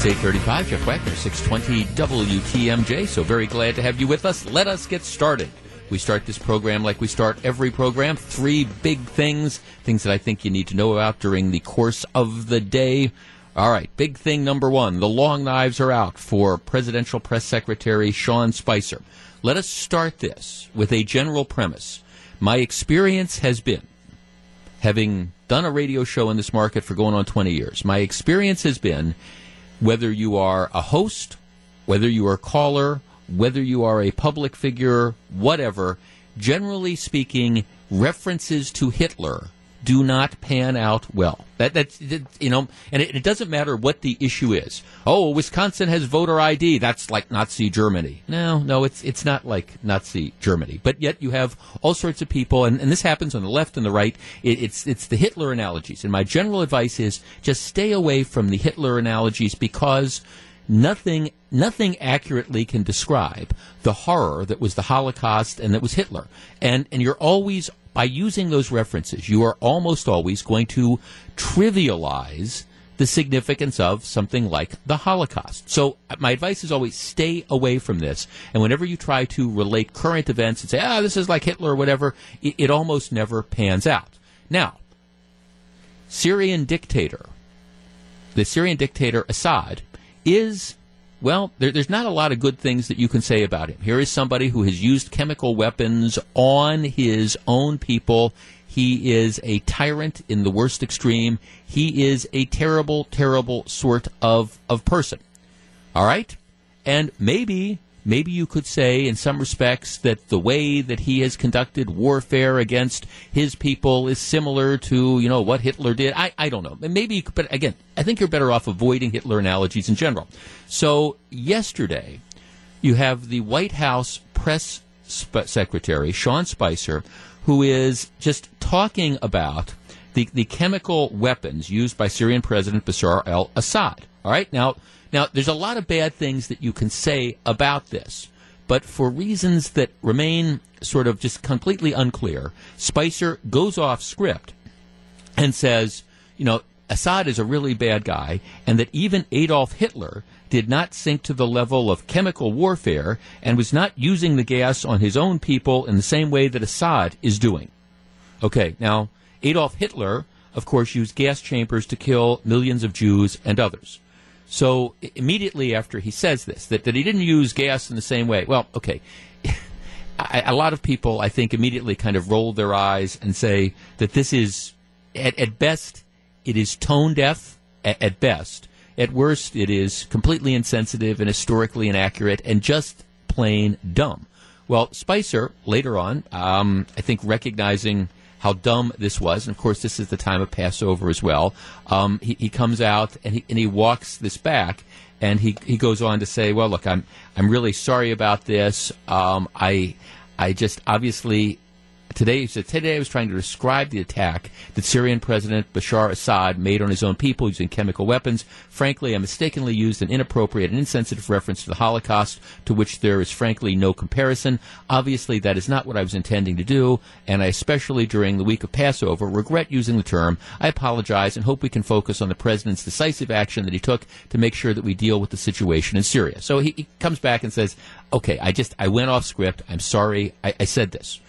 It's 835, Jeff Wagner, 620 WTMJ. So very glad to have you with us. Let us get started. We start this program like we start every program. Three big things, things that I think you need to know about during the course of the day. All right, big thing number one. The long knives are out for Presidential Press Secretary Sean Spicer. Let us start this with a general premise. My experience has been, having done a radio show in this market for going on 20 years, my experience has been whether you are a host, whether you are a caller, whether you are a public figure, whatever, generally speaking, references to Hitler do not pan out well. That that's you know, and it, it, doesn't matter what the issue is. Oh, Wisconsin has voter ID. That's like Nazi Germany. No, no, it's it's not like Nazi Germany. But yet you have all sorts of people, and, and this happens on the left and the right. It, it's it's the Hitler analogies. And my general advice is just stay away from the Hitler analogies because nothing nothing accurately can describe the horror that was the Holocaust and that was Hitler. And and you're always by using those references, you are almost always going to trivialize the significance of something like the Holocaust. So uh, my advice is always stay away from this. And whenever you try to relate current events and say, ah, this is like Hitler or whatever, it, it almost never pans out. Now, Syrian dictator, the Syrian dictator Assad is well, there, there's not a lot of good things that you can say about him. Here is somebody who has used chemical weapons on his own people. He is a tyrant in the worst extreme. He is a terrible, terrible sort of, of person. All right? And maybe maybe you could say, in some respects, that the way that he has conducted warfare against his people is similar to, you know, what Hitler did. I, I don't know. Maybe, but again, I think you're better off avoiding Hitler analogies in general. So yesterday, you have the White House press sp- secretary, Sean Spicer, who is just talking about the, the chemical weapons used by Syrian President Bashar al Assad. All right? Now, now, there's a lot of bad things that you can say about this, but for reasons that remain sort of just completely unclear, Spicer goes off script and says, you know, Assad is a really bad guy, and that even Adolf Hitler did not sink to the level of chemical warfare and was not using the gas on his own people in the same way that Assad is doing. Okay, now, Adolf Hitler, of course, used gas chambers to kill millions of Jews and others. So immediately after he says this, that, that he didn't use gas in the same way, well, okay. I, a lot of people, I think, immediately kind of roll their eyes and say that this is, at, at best, it is tone deaf, at, at best. At worst, it is completely insensitive and historically inaccurate and just plain dumb. Well, Spicer, later on, um, I think recognizing how dumb this was. And of course, this is the time of Passover as well. Um, he, he, comes out and he, and he walks this back. And he, he goes on to say, "Well, look, I'm I'm really sorry about this. Um, I I just obviously Today, so today I was trying to describe the attack that Syrian President Bashar Assad made on his own people using chemical weapons. Frankly, I mistakenly used an inappropriate and insensitive reference to the Holocaust, to which there is frankly no comparison. Obviously, that is not what I was intending to do, and I especially during the week of Passover regret using the term. I apologize and hope we can focus on the president's decisive action that he took to make sure that we deal with the situation in Syria. So he, he comes back and says, "Okay, I just I went off script. I'm sorry. I, I said this."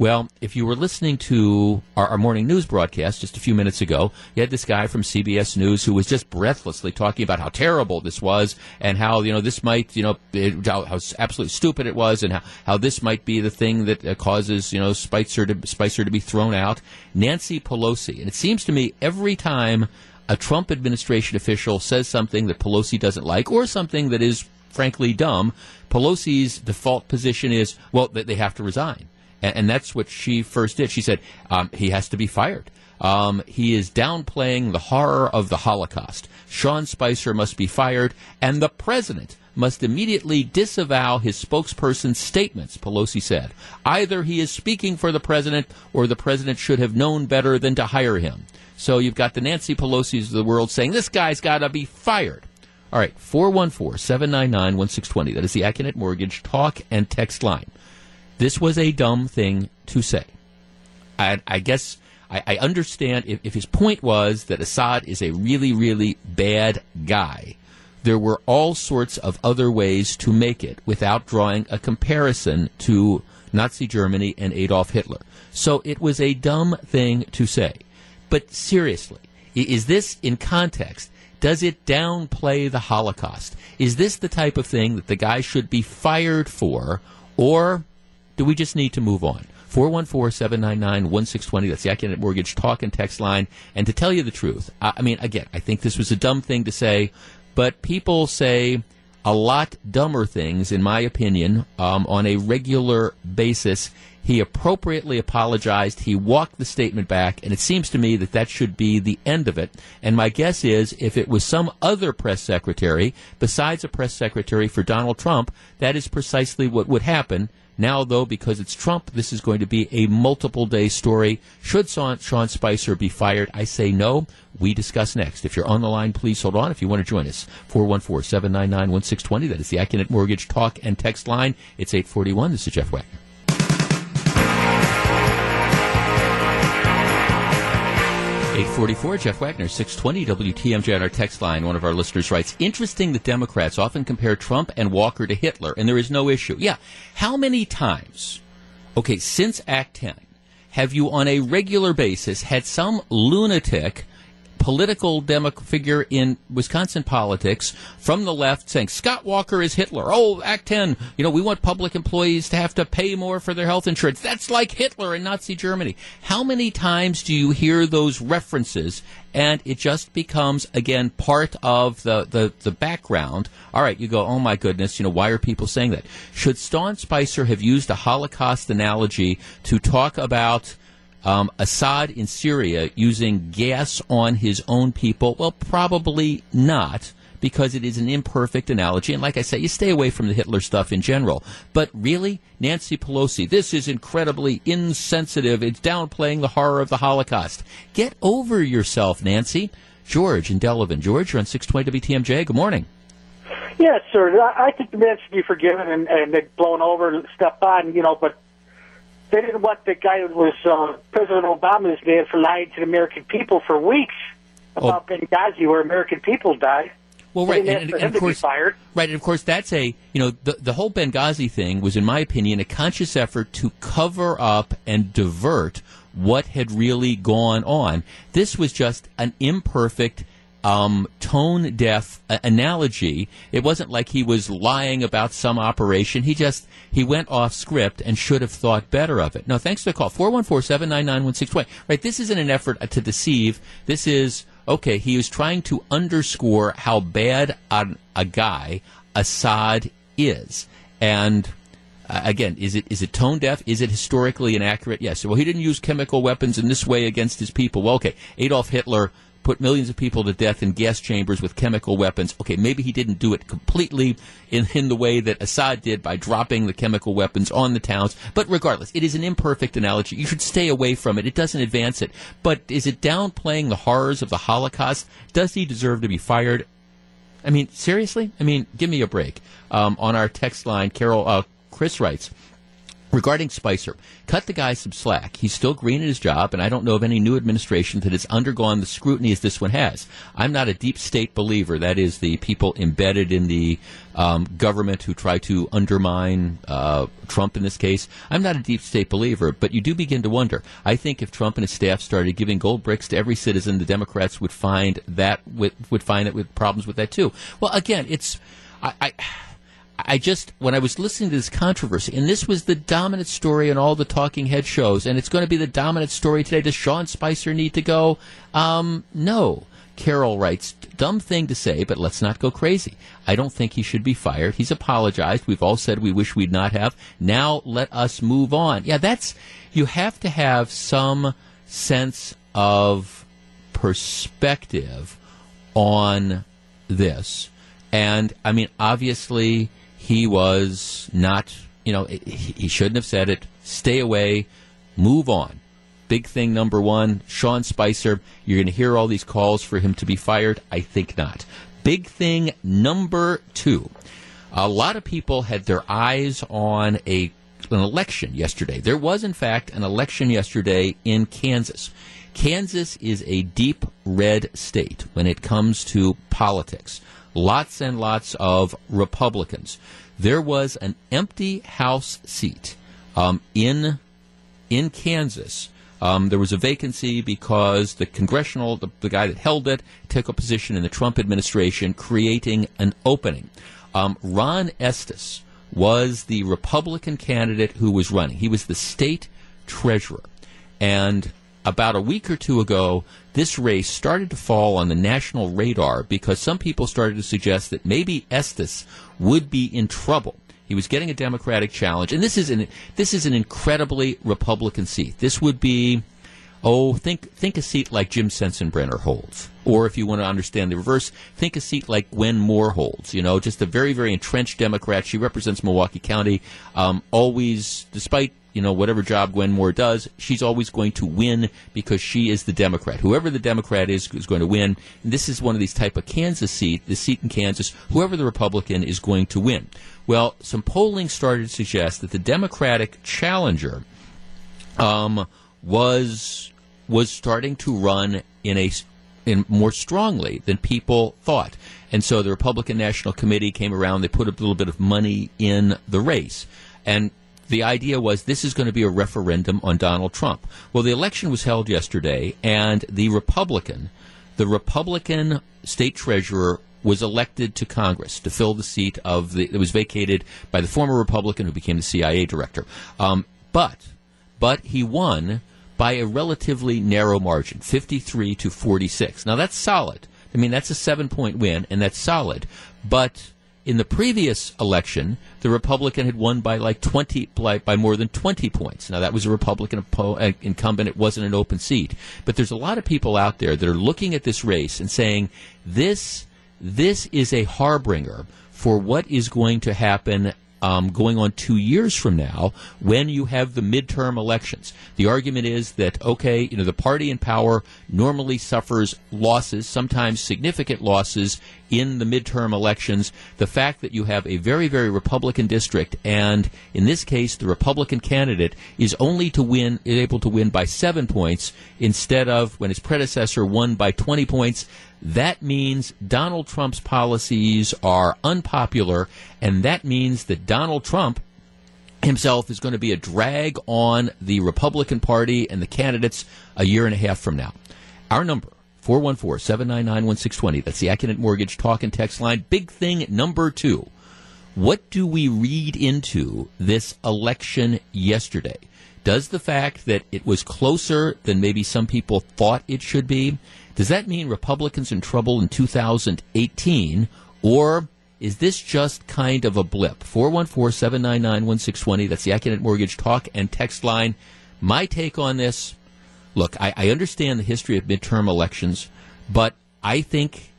Well, if you were listening to our, our, morning news broadcast just a few minutes ago, you had this guy from CBS News who was just breathlessly talking about how terrible this was and how, you know, this might, you know, it, how, how, absolutely stupid it was and how, how this might be the thing that uh, causes, you know, Spicer to, Spicer to be thrown out. Nancy Pelosi. And it seems to me every time a Trump administration official says something that Pelosi doesn't like or something that is frankly dumb, Pelosi's default position is, well, that they have to resign. And, and that's what she first did. She said, um, he has to be fired. Um, he is downplaying the horror of the Holocaust. Sean Spicer must be fired, and the president must immediately disavow his spokesperson's statements, Pelosi said. Either he is speaking for the president, or the president should have known better than to hire him. So you've got the Nancy Pelosi's of the world saying, this guy's got to be fired. All right, 414 799 1620. That is the Accunet Mortgage talk and text line. This was a dumb thing to say. I, I guess I, I understand if, if, his point was that Assad is a really, really bad guy there were all sorts of other ways to make it without drawing a comparison to Nazi Germany and Adolf Hitler. So it was a dumb thing to say. But seriously, is this in context? Does it downplay the Holocaust? Is this the type of thing that the guy should be fired for, or do we just need to move on? 414-799-1620. That's the Accunet Mortgage talk and text line. And to tell you the truth, I, I mean, again, I think this was a dumb thing to say, but people say a lot dumber things, in my opinion, um, on a regular basis. He appropriately apologized. He walked the statement back, and it seems to me that that should be the end of it. And my guess is if it was some other press secretary, besides a press secretary for Donald Trump, that is precisely what would happen. Now, though, because it's Trump, this is going to be a multiple day story. Should Sean Spicer be fired? I say no. We discuss next. If you're on the line, please hold on if you want to join us. 414 799 1620. That is the Accunet Mortgage talk and text line. It's 841. This is Jeff Wagner. 844, Jeff Wagner, 620 WTMJ on our text line. One of our listeners writes, interesting that Democrats often compare Trump and Walker to Hitler, and there is no issue. Yeah. How many times, okay, since Act 10, have you on a regular basis had some lunatic political demo figure in Wisconsin politics from the left saying Scott Walker is Hitler. Oh, Act 10, you know, we want public employees to have to pay more for their health insurance. That's like Hitler in Nazi Germany. How many times do you hear those references and it just becomes again part of the, the, the background. All right, you go, oh my goodness, you know, why are people saying that? Should Sean Spicer have used a Holocaust analogy to talk about um, Assad in Syria using gas on his own people? Well, probably not because it is an imperfect analogy. And like I say, you stay away from the Hitler stuff in general. But really, Nancy Pelosi, this is incredibly insensitive. It's downplaying the horror of the Holocaust. Get over yourself, Nancy. George in Delavan. George, you're on 620 WTMJ. Good morning. Yes, sir. I think the man should be forgiven and, and blown over and stepped on, you know, but they didn't want the guy who was uh, President Obama's man for lying to the American people for weeks about oh. Benghazi, where American people died. Well, right, and, and, and, of course, right, and of course, that's a you know the the whole Benghazi thing was, in my opinion, a conscious effort to cover up and divert what had really gone on. This was just an imperfect um, tone deaf uh, analogy. It wasn't like he was lying about some operation. He just he went off script and should have thought better of it. Now, thanks for the call. 414-799-1620. Right, this isn't an effort to deceive. This is okay. He was trying to underscore how bad a, a guy Assad is, and uh, again, is it is it tone deaf? Is it historically inaccurate? Yes. Well, he didn't use chemical weapons in this way against his people. Well, okay, Adolf Hitler put millions of people to death in gas chambers with chemical weapons. Okay, maybe he didn't do it completely in, in the way that Assad did by dropping the chemical weapons on the towns. But regardless, it is an imperfect analogy. You should stay away from it. It doesn't advance it. But is it downplaying the horrors of the Holocaust? Does he deserve to be fired? I mean, seriously? I mean, give me a break. Um, on our text line, Carol, uh, Chris writes, Regarding Spicer, cut the guy some slack. He's still green in his job, and I don't know of any new administration that has undergone the scrutiny as this one has. I'm not a deep state believer. That is, the people embedded in the um, government who try to undermine uh, Trump in this case. I'm not a deep state believer, but you do begin to wonder. I think if Trump and his staff started giving gold bricks to every citizen, the Democrats would find that with, would find that with problems with that too. Well, again, it's I, I I just, when I was listening to this controversy, and this was the dominant story in all the talking head shows, and it's going to be the dominant story today. Does Sean Spicer need to go? Um, no. Carol writes, dumb thing to say, but let's not go crazy. I don't think he should be fired. He's apologized. We've all said we wish we'd not have. Now let us move on. Yeah, that's, you have to have some sense of perspective on this. And, I mean, obviously, he was not, you know, he shouldn't have said it. Stay away, move on. Big thing number one, Sean Spicer, you're going to hear all these calls for him to be fired. I think not. Big thing number two, a lot of people had their eyes on a an election yesterday. There was, in fact, an election yesterday in Kansas. Kansas is a deep red state when it comes to politics. Lots and lots of Republicans. There was an empty House seat um, in in Kansas. Um, there was a vacancy because the congressional, the, the, guy that held it, took a position in the Trump administration, creating an opening. Um, Ron Estes was the Republican candidate who was running. He was the state treasurer. And about a week or two ago, this race started to fall on the national radar because some people started to suggest that maybe Estes would be in trouble. He was getting a Democratic challenge, and this is an this is an incredibly Republican seat. This would be, oh, think think a seat like Jim Sensenbrenner holds, or if you want to understand the reverse, think a seat like Gwen Moore holds. You know, just a very very entrenched Democrat. She represents Milwaukee County. Um, always, despite you know, whatever job Gwen Moore does, she's always going to win because she is the Democrat. Whoever the Democrat is is going to win. And this is one of these type of Kansas seat, the seat in Kansas. Whoever the Republican is going to win. Well, some polling started to suggest that the Democratic challenger um, was was starting to run in a in more strongly than people thought. And so the Republican National Committee came around. They put a little bit of money in the race. And the idea was this is going to be a referendum on Donald Trump. Well, the election was held yesterday, and the Republican, the Republican state treasurer was elected to Congress to fill the seat of the that was vacated by the former Republican who became the CIA director. Um, but but he won by a relatively narrow margin, 53 to 46. Now that's solid. I mean that's a seven point win, and that's solid. But in the previous election, the Republican had won by like 20, by, by more than 20 points. Now, that was a Republican uh, incumbent. It wasn't an open seat. But there's a lot of people out there that are looking at this race and saying, this, this is a harbinger for what is going to happen um, going on two years from now when you have the midterm elections. The argument is that, okay, you know, the party in power normally suffers losses, sometimes significant losses in the midterm elections. The fact that you have a very, very Republican district, and in this case, the Republican candidate is only to win, is able to win by seven points instead of when his predecessor won by 20 points. That means Donald Trump's policies are unpopular, and that means that Donald Trump himself is going to be a drag on the Republican Party and the candidates a year and a half from now. Our number, 414-799-1620. That's the Accunet Mortgage talk and text line. Big thing number two. What do we read into this election yesterday? Does the fact that it was closer than maybe some people thought it should be, does that mean Republicans in trouble in 2018, or is this just kind of a blip? 414 799 1620. That's the Accunet Mortgage talk and text line. My take on this look, I, I understand the history of midterm elections, but I think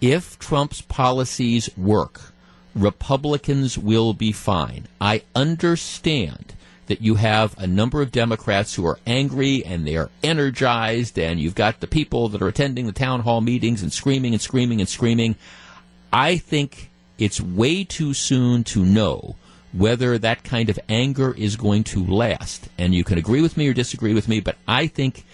if Trump's policies work, Republicans will be fine. I understand that you have a number of Democrats who are angry and they are energized, and you've got the people that are attending the town hall meetings and screaming and screaming and screaming. I think it's way too soon to know whether that kind of anger is going to last. And you can agree with me or disagree with me, but I think.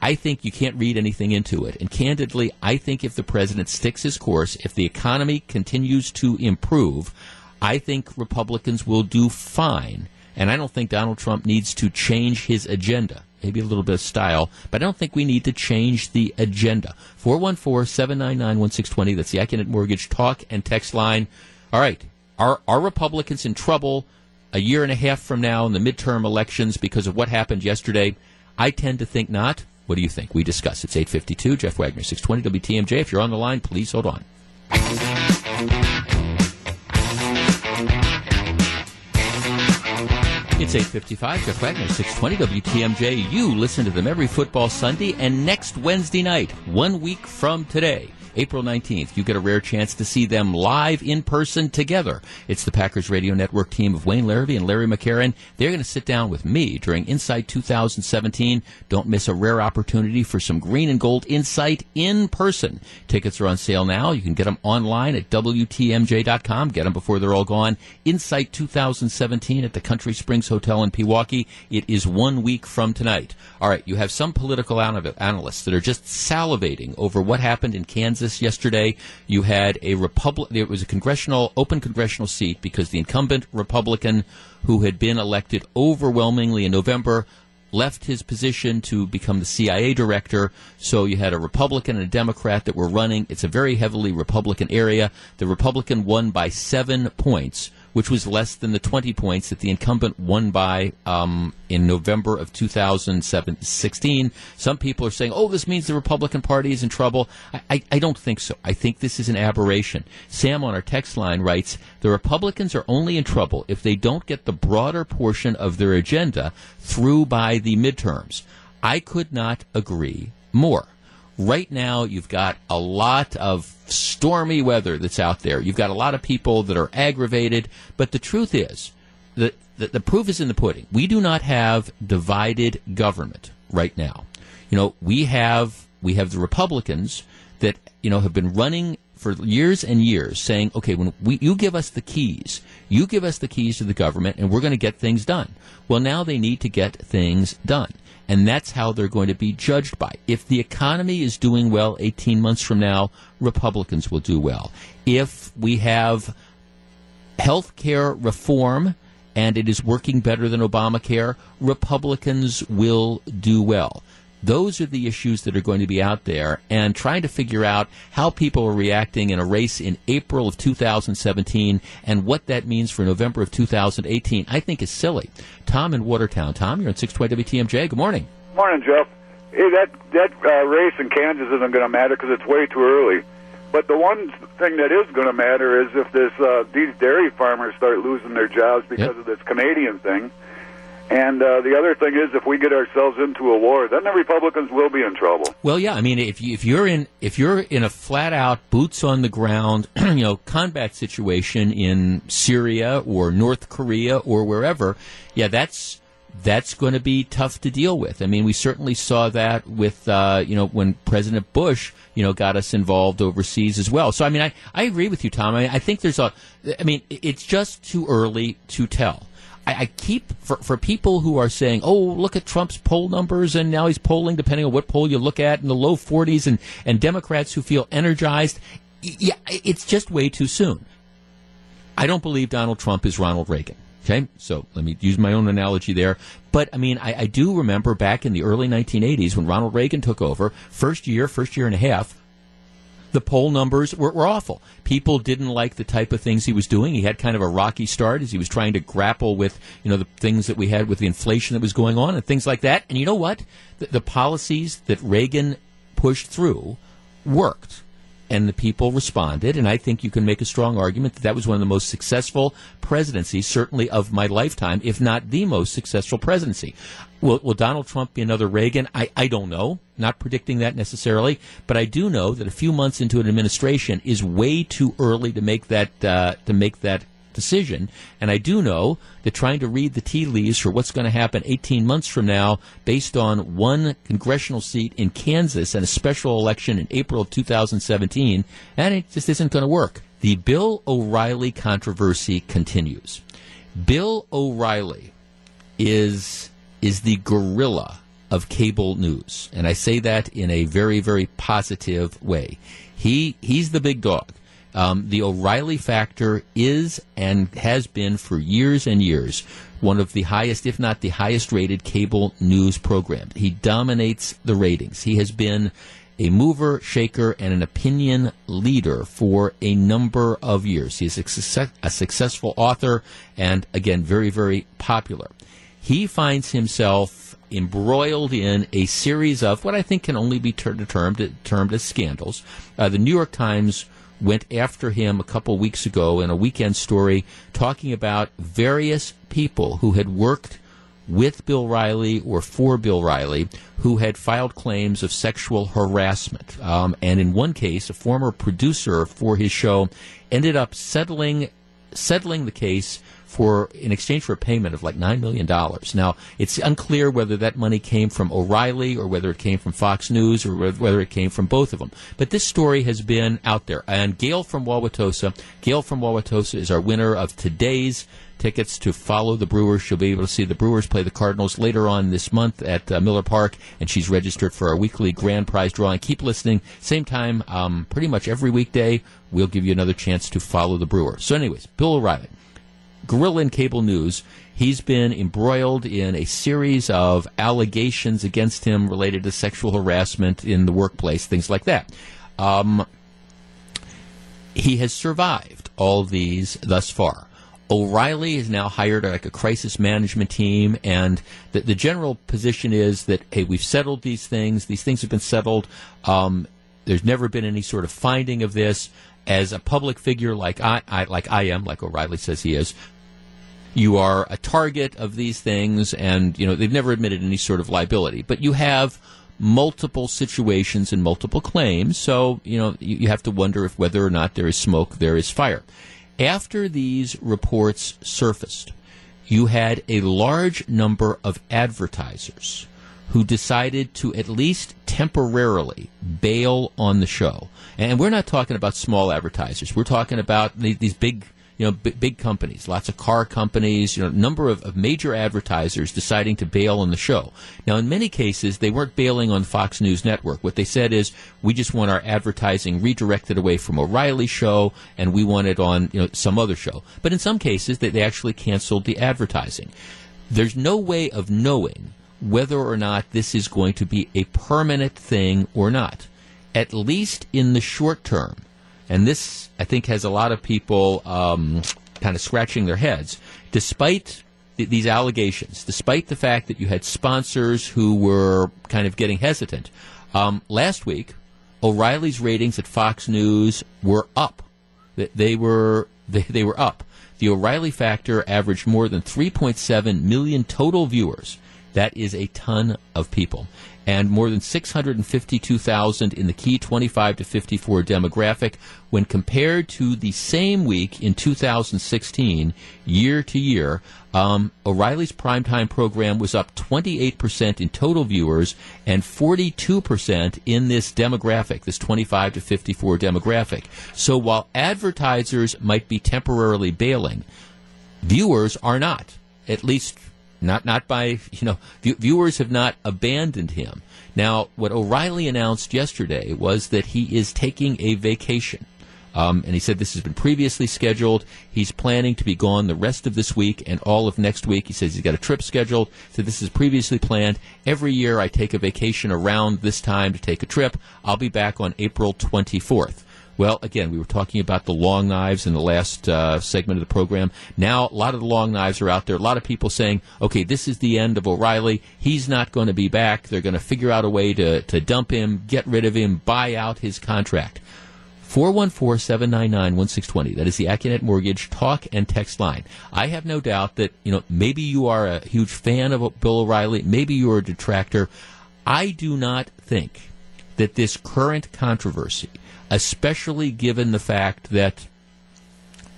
I, think you can't read anything into it. And candidly, I think if the president sticks his course, if the economy continues to improve, I think Republicans will do fine and I don't think Donald Trump needs to change his agenda. Maybe a little bit of style, but I don't think we need to change the agenda. 414 799 1620. That's the Accunet Mortgage talk and text line. All right. Are, are Republicans in trouble a year and a half from now in the midterm elections because of what happened yesterday? I tend to think not. What do you think? We discuss. It's 852. Jeff Wagner, 620 WTMJ. If you're on the line, please hold on. It's 8.55, Jeff Wagner, 620 WTMJ. You listen to them every football Sunday and next Wednesday night, one week from today. April 19th. You get a rare chance to see them live in person together. It's the Packers Radio Network team of Wayne Larrivee and Larry McCarren. They're going to sit down with me during Insight 2017. Don't miss a rare opportunity for some green and gold insight in person. Tickets are on sale now. You can get them online at WTMJ.com. Get them before they're all gone. Insight 2017 at the Country Springs Hotel in Pewaukee. It is one week from tonight. All right, you have some political analysts that are just salivating over what happened in Kansas yesterday. You had a Republic, there was a congressional, open congressional seat because the incumbent Republican who had been elected overwhelmingly in November left his position to become the CIA director. So you had a Republican and a Democrat that were running. It's a very heavily Republican area. The Republican won by seven points which was less than the 20 points that the incumbent won by um, in November of 2016. Some people are saying, oh, this means the Republican Party is in trouble. I, I, I don't think so. I think this is an aberration. Sam on our text line writes, the Republicans are only in trouble if they don't get the broader portion of their agenda through by the midterms. I could not agree more. Right now, you've got a lot of stormy weather that's out there. You've got a lot of people that are aggravated. But the truth is, the, the, proof is in the pudding. We do not have divided government right now. You know, we have we have the Republicans that you know have been running for years and years saying, okay, when we, you give us the keys, you give us the keys to the government, and we're going to get things done. Well, now they need to get things done and that's how they're going to be judged by. If the economy is doing well 18 months from now, Republicans will do well. If we have health care reform and it is working better than Obamacare, Republicans will do well. Those are the issues that are going to be out there, and trying to figure out how people are reacting in a race in April of 2017 and what that means for November of 2018, I think is silly. Tom in Watertown. Tom, you're on 620 WTMJ. Good morning. Morning, Jeff. Hey, that that uh, race in Kansas isn't going to matter because it's way too early. But the one thing that is going to matter is if this uh, these dairy farmers start losing their jobs because yep. of this Canadian thing. And uh, the other thing is, if we get ourselves into a war, then the Republicans will be in trouble. Well, yeah, I mean, if you, if you're in if you're in a flat out boots on the ground, you know, combat situation in Syria or North Korea or wherever, yeah, that's that's going to be tough to deal with. I mean, we certainly saw that with uh, you know when President Bush you know got us involved overseas as well. So I mean, I I agree with you, Tom. I, I think there's a, I mean, it's just too early to tell. I, I keep for, for people who are saying, "Oh, look at Trump's poll numbers," and now he's polling, depending on what poll you look at, in the low 40s, and and Democrats who feel energized. Yeah, it's just way too soon. I don't believe Donald Trump is Ronald Reagan. Okay, so let me use my own analogy there. But I mean, I, I, do remember back in the early 1980s when Ronald Reagan took over, first year, first year and a half, the poll numbers were, were, awful. People didn't like the type of things he was doing. He had kind of a rocky start as he was trying to grapple with, you know, the things that we had with the inflation that was going on and things like that. And you know what? The, the policies that Reagan pushed through worked and the people responded. And I think you can make a strong argument that that was one of the most successful presidencies, certainly of my lifetime, if not the most successful presidency. Will, will Donald Trump be another Reagan? I, I don't know. Not predicting that necessarily, but I do know that a few months into an administration is way too early to make that uh, to make that decision. And I do know that trying to read the tea leaves for what's going to happen 18 months from now, based on one congressional seat in Kansas and a special election in April of 2017, and it just isn't going to work. The Bill O'Reilly controversy continues. Bill O'Reilly is is the gorilla of cable news, and I say that in a very very positive way. He he's the big dog. Um, the O'Reilly factor is and has been for years and years one of the highest, if not the highest rated cable news programs. He dominates the ratings. He has been a mover, shaker, and an opinion leader for a number of years. He is a, success, a successful author and, again, very, very popular. He finds himself embroiled in a series of what I think can only be termed, termed as scandals. Uh, the New York Times went after him a couple weeks ago in a weekend story talking about various people who had worked with Bill O'Reilly or for Bill O'Reilly who had filed claims of sexual harassment. Um, and in one case, a former producer for his show ended up settling settling the case for in exchange for a payment of like nine million dollars. Now it's unclear whether that money came from O'Reilly or whether it came from Fox News or whether it came from both of them. But this story has been out there. And Gail from Wauwatosa, Gail from Wauwatosa is our winner of today's tickets to follow the Brewers. She'll be able to see the Brewers play the Cardinals later on this month at uh, Miller Park, and she's registered for our weekly grand prize drawing. Keep listening. Same time, um, pretty much every weekday, we'll give you another chance to follow the Brewers. So, anyways, Bill O'Reilly. Gorilla Cable News. He's been embroiled in a series of allegations against him related to sexual harassment in the workplace, things like that. Um, he has survived all these thus far. O'Reilly has now hired like a crisis management team, and the, the general position is that hey, we've settled these things. These things have been settled. Um, there's never been any sort of finding of this. As a public figure like I, I like I am, like O'Reilly says he is, you are a target of these things, and you know they've never admitted any sort of liability. But you have multiple situations and multiple claims, so you know you, you have to wonder if whether or not there is smoke, there is fire. After these reports surfaced, you had a large number of advertisers who decided to at least temporarily bail on the show. And we're not talking about small advertisers. We're talking about these big you know, b- big companies, lots of car companies, you know, a number of, of major advertisers deciding to bail on the show. Now, in many cases, they weren't bailing on Fox News Network. What they said is, we just want our advertising redirected away from O'Reilly's show, and we want it on, you know, some other show. But in some cases, they, they actually canceled the advertising. There's no way of knowing whether or not this is going to be a permanent thing or not. At least in the short term, and this, I think, has a lot of people um, kind of scratching their heads. Despite th- these allegations, despite the fact that you had sponsors who were kind of getting hesitant, um, last week, O'Reilly's ratings at Fox News were up. They were they, they were up. The O'Reilly factor averaged more than 3.7 million total viewers. That is a ton of people and more than 652,000 in the key 25 to 54 demographic when compared to the same week in 2016 year to year um, O'Reilly's primetime program was up 28% in total viewers and 42% in this demographic, this 25 to 54 demographic. So while advertisers might be temporarily bailing, viewers are not, at least not not by you know viewers have not abandoned him. Now, what O'Reilly announced yesterday was that he is taking a vacation. Um, and he said this has been previously scheduled. He's planning to be gone the rest of this week and all of next week. He says he's got a trip scheduled. So this is previously planned. Every year I take a vacation around this time to take a trip. I'll be back on April 24th. Well, again, we were talking about the long knives in the last uh, segment of the program. Now, a lot of the long knives are out there. A lot of people saying, okay, this is the end of O'Reilly. He's not going to be back. They're going to figure out a way to, to dump him, get rid of him, buy out his contract. 414 799 1620. That is the Accunet Mortgage talk and text line. I have no doubt that, you know, maybe you are a huge fan of Bill O'Reilly. Maybe you're a detractor. I do not think that this current controversy especially given the fact that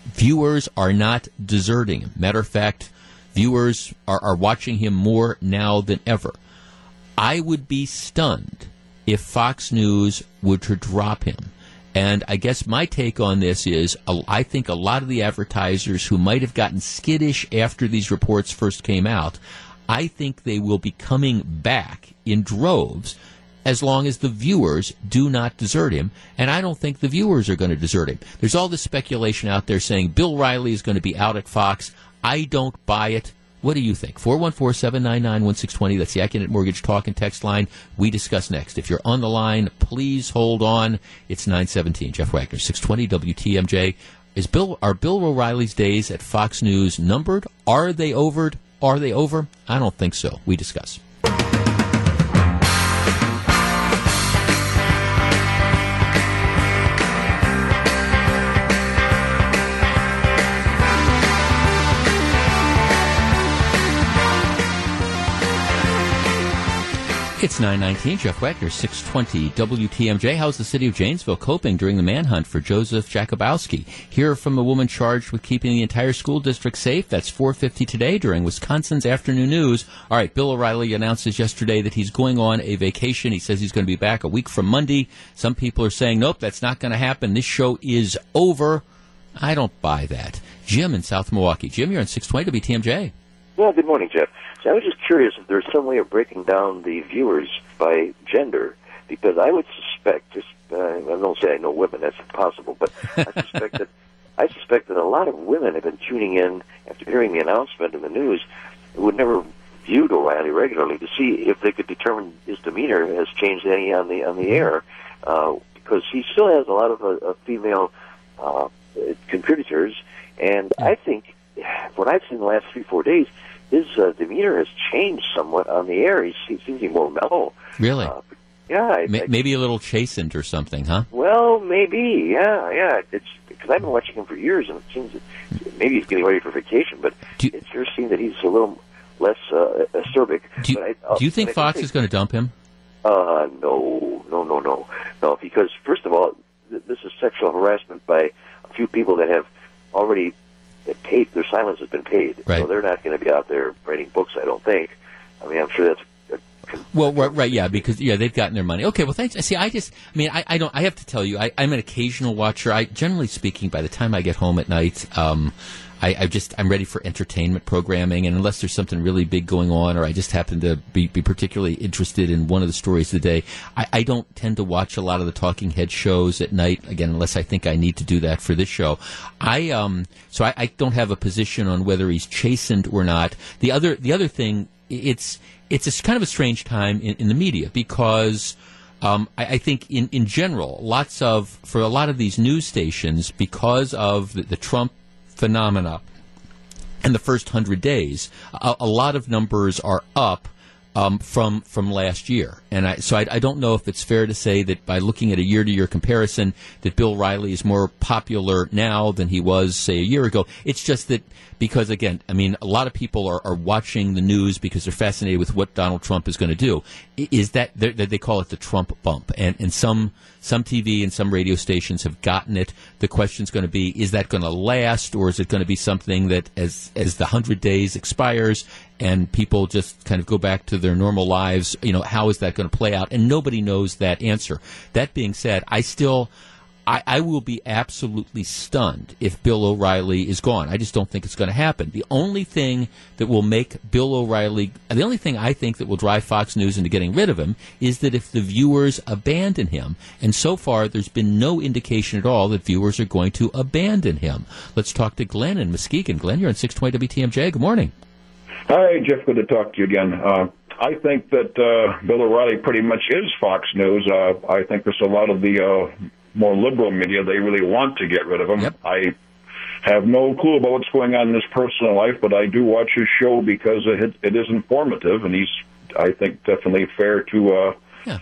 viewers are not deserting. Matter of fact, viewers are, are watching him more now than ever. I would be stunned if Fox News were to drop him. And I guess my take on this is I think a lot of the advertisers who might have gotten skittish after these reports first came out, I think they will be coming back in droves as long as the viewers do not desert him. And I don't think the viewers are going to desert him. There's all this speculation out there saying Bill O'Reilly is going to be out at Fox. I don't buy it. What do you think? 414 799 1620. That's the Accunet Mortgage Talk and Text line. We discuss next. If you're on the line, please hold on. It's 917. Jeff Wagner, 620 WTMJ. Is Bill are Bill O'Reilly's days at Fox News numbered? Are they over? Are they over? I don't think so. We discuss. It's 919, Jeff Wagner, 620 WTMJ. How's the city of Janesville coping during the manhunt for Joseph Jakubowski? Hear from a woman charged with keeping the entire school district safe. That's 450 today during Wisconsin's afternoon news. All right, Bill O'Reilly announces yesterday that he's going on a vacation. He says he's going to be back a week from Monday. Some people are saying, nope, that's not going to happen. This show is over. I don't buy that. Jim in South Milwaukee. Jim, you're on 620 WTMJ. Well, good morning, Jeff. I was just curious if there's some way of breaking down the viewers by gender, because I would suspect, just uh, I don't say I know women, that's impossible, but I suspect that I suspect that a lot of women have been tuning in after hearing the announcement in the news who would never viewed O'Reilly regularly to see if they could determine his demeanor has changed any on the on the air, uh, because he still has a lot of uh, female uh, contributors, and I think what I've seen the last three four days his uh, demeanor has changed somewhat on the air. He seems to be more mellow. Really? Uh, yeah. I, maybe a little chastened or something, huh? Well, maybe. Yeah, yeah. It's because I've been watching him for years, and it seems that maybe he's getting ready for vacation. But you- it sure seems that he's a little less uh, acerbic. Do you, I- uh, do you think Fox think- is going to dump him? Uh, no, no, no, no, no. Because first of all, th- this is sexual harassment by a few people that have already paid. Their silence has been paid, Right. so they're not going to be out there writing books. I don't think. I mean, I'm sure that's. Well, right, right, yeah, because yeah, they've gotten their money. Okay, well, thanks. See, I just, I mean, I, I don't. I have to tell you, I, I'm an occasional watcher. I, generally speaking, by the time I get home at night, um, I, I just, I'm ready for entertainment programming, and unless there's something really big going on, or I just happen to be, be particularly interested in one of the stories of the day, I, I don't tend to watch a lot of the talking head shows at night. Again, unless I think I need to do that for this show. I, um, so I, I don't have a position on whether he's chastened or not. The other, the other thing, it's, it's a kind of a strange time in, in the media because. Um, I, I think in, in general, lots of for a lot of these news stations, because of the, the Trump phenomena in the first hundred days, a, a lot of numbers are up um, from from last year, and I, so I, I don't know if it's fair to say that by looking at a year to year comparison, that Bill O'Reilly is more popular now than he was say a year ago. It's just that because again, I mean, a lot of people are, are watching the news because they're fascinated with what Donald Trump is going to do. Is that they call it the Trump bump, and and some some TV and some radio stations have gotten it. The question's going to be: Is that going to last, or is it going to be something that, as as the hundred days expires and people just kind of go back to their normal lives, you know, how is that going to play out? And nobody knows that answer. That being said, I still. I, I will be absolutely stunned if Bill O'Reilly is gone. I just don't think it's going to happen. The only thing that will make Bill O'Reilly, the only thing I think that will drive Fox News into getting rid of him is that if the viewers abandon him. And so far, there's been no indication at all that viewers are going to abandon him. Let's talk to Glenn in Muskego. Glenn, you're on 620 WTMJ. Good morning. Hi, Jeff. Good to talk to you again. Uh, I think that uh, Bill O'Reilly pretty much is Fox News. Uh, I think there's a lot of the uh, more liberal media they really want to get rid of him. Yep. I have no clue about what's going on in his personal life, but I do watch his show because it, it is informative, and he's, I think, definitely fair to uh, Yeah.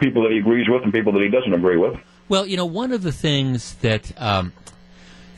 people that he agrees with and people that he doesn't agree with. Well, you know, one of the things that um,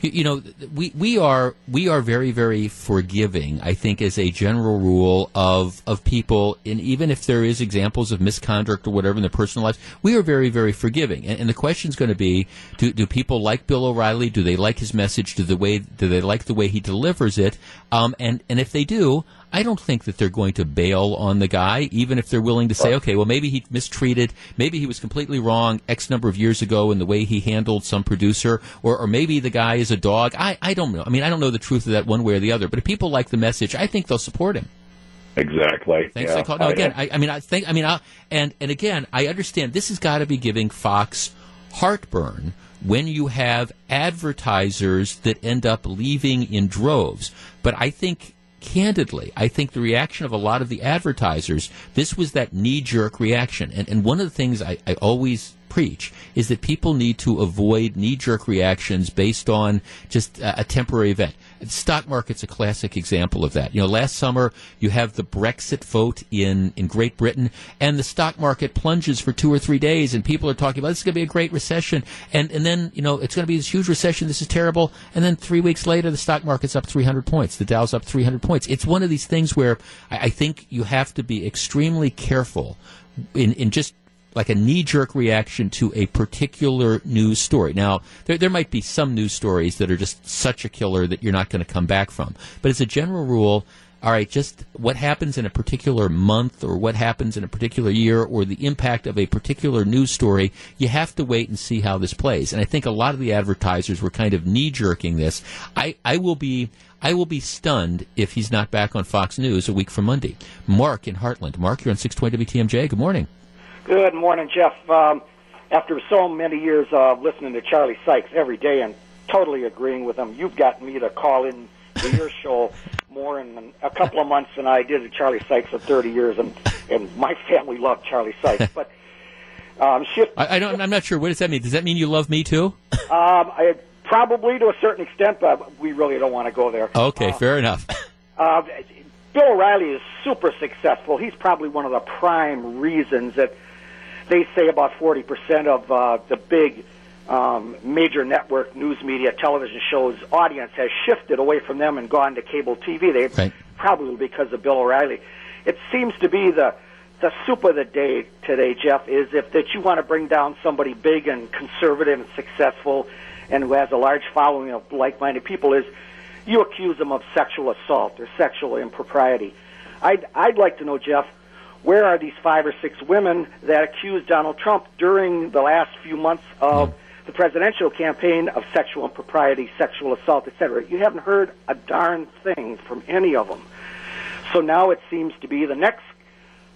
you, you know we we are we are very very forgiving. I think as a general rule of of people, and even if there is examples of misconduct or whatever in their personal lives, we are very very forgiving. And, and the question is going to be: do, do people like Bill O'Reilly? Do they like his message? Do the way do they like the way he delivers it? Um, and and if they do. I don't think that they're going to bail on the guy, even if they're willing to say, uh, okay, well, maybe he mistreated, maybe he was completely wrong X number of years ago in the way he handled some producer, or, or maybe the guy is a dog. I, I don't know. I mean, I don't know the truth of that one way or the other, but if people like the message, I think they'll support him. Exactly. Thanks. Yeah, I call, no, again, I, I mean, I think, I mean, I, and and again, I understand this has got to be giving Fox heartburn when you have advertisers that end up leaving in droves. But I think. Candidly, I think the reaction of a lot of the advertisers, this was that knee jerk reaction. And, and one of the things I, I always preach is that people need to avoid knee jerk reactions based on just a, a temporary event. Stock market's a classic example of that. You know, last summer you have the Brexit vote in, in Great Britain, and the stock market plunges for two or three days, and people are talking about this is going to be a great recession, and and then you know it's going to be this huge recession. This is terrible, and then three weeks later the stock market's up 300 points, the Dow's up 300 points. It's one of these things where I, I think you have to be extremely careful in in just like a knee jerk reaction to a particular news story. Now, there, there might be some news stories that are just such a killer that you're not going to come back from. But as a general rule, all right, just what happens in a particular month or what happens in a particular year or the impact of a particular news story, you have to wait and see how this plays. And I think a lot of the advertisers were kind of knee jerking this. I, I will be. I will be stunned if he's not back on Fox News a week from Monday. Mark in Hartland. Mark, you're on 620 WTMJ. Good morning. Good morning, Jeff. Um, after so many years of listening to Charlie Sykes every day and totally agreeing with him, you've gotten me to call in to your show more in a couple of months than I did to Charlie Sykes for 30 years, and and my family loved Charlie Sykes. But um, shift. I, I don't. I'm not sure. What does that mean? Does that mean you love me too? um, I, probably to a certain extent, but we really don't want to go there. Okay, uh, fair enough. Uh, Bill O'Reilly is super successful. He's probably one of the prime reasons that they say about 40% of uh, the big um, major network news media television shows audience has shifted away from them and gone to cable TV. They right. probably because of Bill O'Reilly. It seems to be the the soup of the day today, Jeff, is if that you want to bring down somebody big and conservative and successful and who has a large following of like-minded people is you accuse them of sexual assault or sexual impropriety. I'd I'd like to know, Jeff, where are these five or six women that accused Donald Trump during the last few months of the presidential campaign of sexual impropriety, sexual assault, etc.? You haven't heard a darn thing from any of them. So now it seems to be the next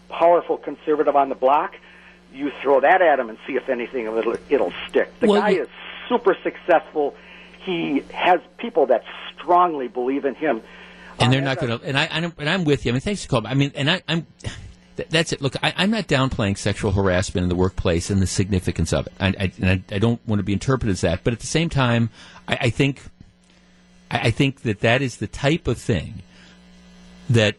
powerful conservative on the block. You throw that at him and see if anything of it it'll stick. The well, guy is super successful. He has people that strongly believe in him. And uh, they're not going to. And I, and I'm with you. I mean, thanks, Cole. I mean, and I, I'm th- that's it. Look, I, am not downplaying sexual harassment in the workplace and the significance of it. I, I, and I, I don't want to be interpreted as that. But at the same time, I, I think I think that that is the type of thing that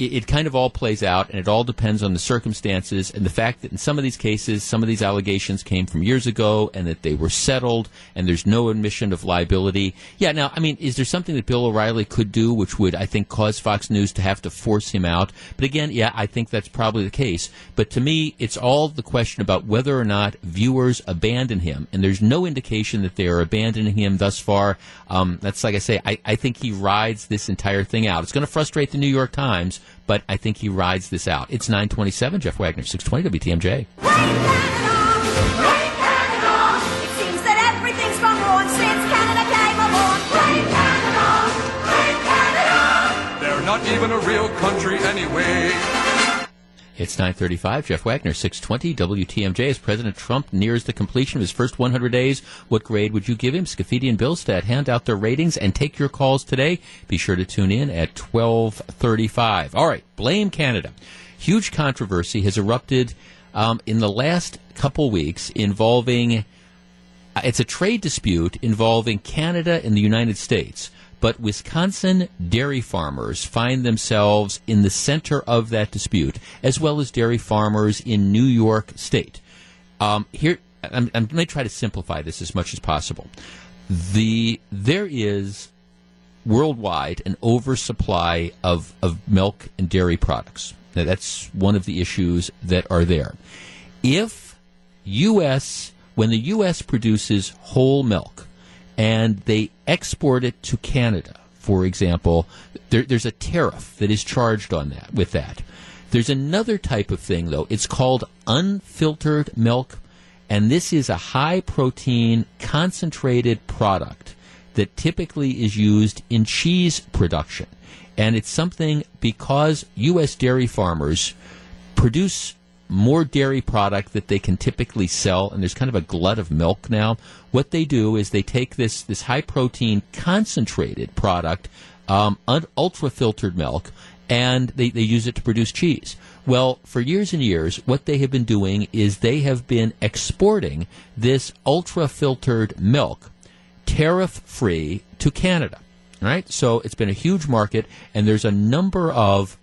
it, it, kind of all plays out, and it all depends on the circumstances and the fact that in some of these cases, some of these allegations came from years ago, and that they were settled, and there's no admission of liability. Yeah, now, I mean, is there something that Bill O'Reilly could do which would, I think, cause Fox News to have to force him out? But again, yeah, I think that's probably the case. But to me, it's all the question about whether or not viewers abandon him, and there's no indication that they are abandoning him thus far. Um, that's like I say, I, I think he rides this entire thing out. It's going to frustrate the New York Times but I think he rides this out. It's 927, Jeff Wagner, 620 WTMJ. Not even a real country anyway. It's 9:35. Jeff Wagner, 620 WTMJ. As President Trump nears the completion of his first 100 days, what grade would you give him? Scaffidi and Billstead hand out their ratings and take your calls today. Be sure to tune in at 12:35. All right, blame Canada. Huge controversy has erupted um, in the last couple weeks involving. Uh, it's a trade dispute involving Canada and the United States but Wisconsin dairy farmers find themselves in the center of that dispute, as well as dairy farmers in New York State. Um, here, I'm, I'm going to try to simplify this as much as possible. The there is worldwide an oversupply of, of milk and dairy products. Now, that's one of the issues that are there. If U.S. when the U.S. produces whole milk, and they export it to Canada, for example, there, there's a tariff that is charged on that with that. There's another type of thing though. It's called ultra filtered milk, and this is a high protein concentrated product that typically is used in cheese production. And it's something because U.S. dairy farmers produce more dairy product that they can typically sell, and there's kind of a glut of milk now. What they do is they take this this high protein concentrated product, um, ultra filtered milk, and they, they use it to produce cheese. Well, for years and years, what they have been doing is they have been exporting this ultra filtered milk tariff free to Canada. right? So it's been a huge market, and there's a number of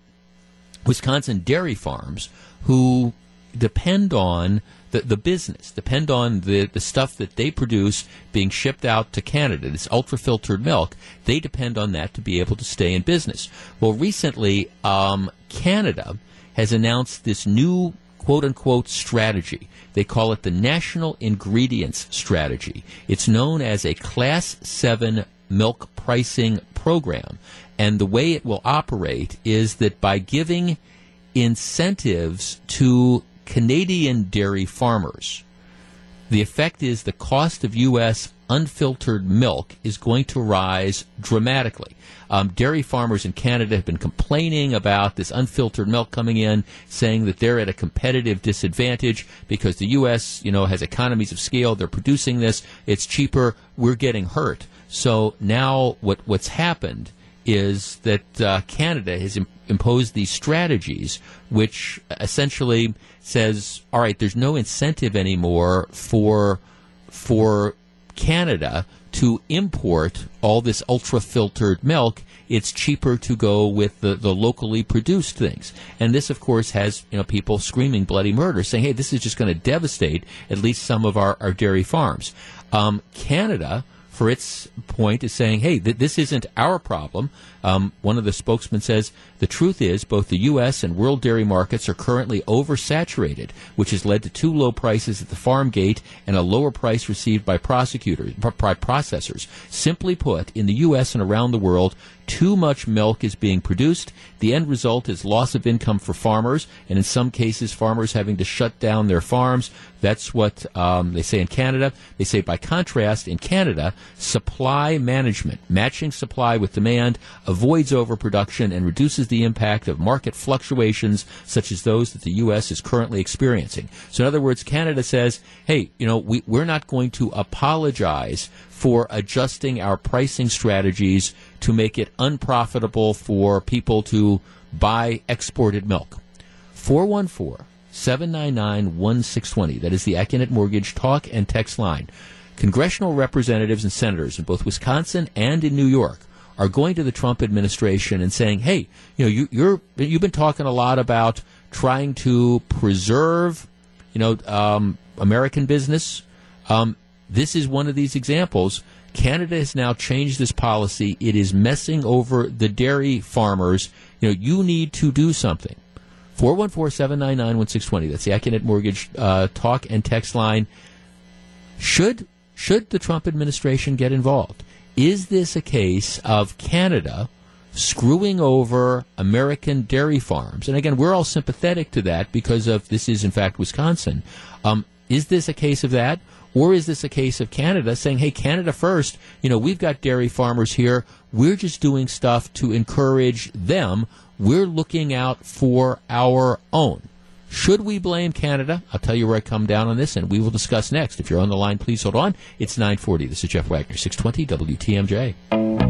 Wisconsin dairy farms who depend on the, the business, depend on the, the stuff that they produce being shipped out to Canada, this ultra filtered milk, they depend on that to be able to stay in business. Well, recently, um, Canada has announced this new quote unquote strategy. They call it the National Ingredients Strategy. It's known as a Class 7 milk pricing program. And the way it will operate is that by giving incentives to Canadian dairy farmers, the effect is the cost of U.S. ultra filtered milk is going to rise dramatically. Um, dairy farmers in Canada have been complaining about this ultra filtered milk coming in, saying that they're at a competitive disadvantage because the U.S. you know has economies of scale. They're producing this; it's cheaper. We're getting hurt. So now, what what's happened is that uh, Canada has Im- imposed these strategies, which essentially says, all right, there's no incentive anymore for for Canada to import all this ultra filtered milk. It's cheaper to go with the, the locally produced things. And this, of course, has you know people screaming bloody murder, saying, hey, this is just going to devastate at least some of our, our dairy farms. Um, Canada for its point is saying, hey, th- this isn't our problem. Um, one of the spokesmen says, the truth is both the U.S. and world dairy markets are currently oversaturated, which has led to too low prices at the farm gate and a lower price received by prosecutors, by processors. Simply put, in the U.S. and around the world, too much milk is being produced. The end result is loss of income for farmers, and in some cases, farmers having to shut down their farms. That's what um, they say in Canada. They say, by contrast, in Canada, supply management, matching supply with demand, avoids overproduction and reduces the impact of market fluctuations such as those that the U.S. is currently experiencing. So, in other words, Canada says, hey, you know, we, we're not going to apologize for adjusting our pricing strategies to make it unprofitable for people to buy exported milk. 414 799 1620. That is the Accunet Mortgage talk and text line. Congressional representatives and senators in both Wisconsin and in New York are going to the Trump administration and saying, "Hey, you know, you, you're you've been talking a lot about trying to preserve, you know, um, American business. Um, this is one of these examples. Canada has now changed this policy. It is messing over the dairy farmers. You know, you need to do something. 414-799-1620. That's the Accunet Mortgage uh, talk and text line. Should should the Trump administration get involved? Is this a case of Canada screwing over American dairy farms? And again, we're all sympathetic to that because of this is in fact Wisconsin. Um, is this a case of that? Or is this a case of Canada saying, hey, Canada first, you know, we've got dairy farmers here. We're just doing stuff to encourage them. We're looking out for our own. Should we blame Canada? I'll tell you where I come down on this, and we will discuss next. If you're on the line, please hold on. It's 940. This is Jeff Wagner, 620 WTMJ.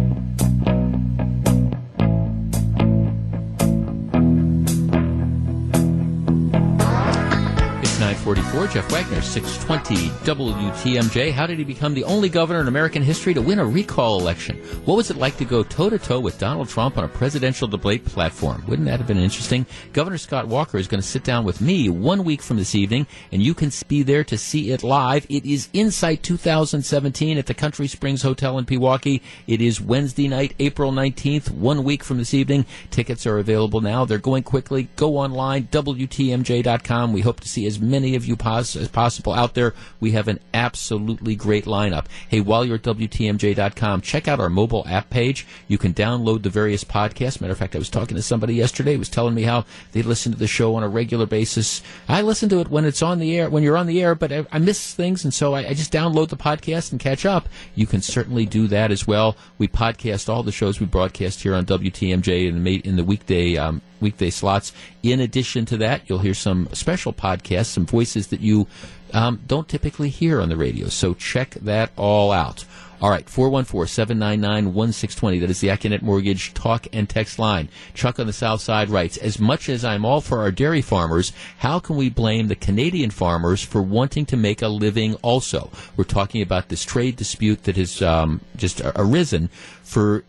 944. Jeff Wagner, 620 WTMJ. How did he become the only governor in American history to win a recall election? What was it like to go toe to toe with Donald Trump on a presidential debate platform? Wouldn't that have been interesting? Governor Scott Walker is going to sit down with me one week from this evening, and you can be there to see it live. It is Insight 2017 at the Country Springs Hotel in Pewaukee. It is Wednesday night, April 19th, one week from this evening. Tickets are available now. They're going quickly. Go online, WTMJ.com. We hope to see as many of you pos- as possible out there. We have an absolutely great lineup. Hey, while you're at WTMJ.com, check out our mobile app page. You can download the various podcasts. Matter of fact, I was talking to somebody yesterday who was telling me how they listen to the show on a regular basis. I listen to it when it's on the air, when you're on the air, but I, I miss things, and so I, I just download the podcast and catch up. You can certainly do that as well. We podcast all the shows we broadcast here on WTMJ in the, in the weekday um, weekday slots. In addition to that, you'll hear some special podcasts, some voices that you um, don't typically hear on the radio. So check that all out. All right, 414-799-1620. That is the Accunet Mortgage talk and text line. Chuck on the South Side writes, as much as I'm all for our dairy farmers, how can we blame the Canadian farmers for wanting to make a living also? We're talking about this trade dispute that has um, just arisen for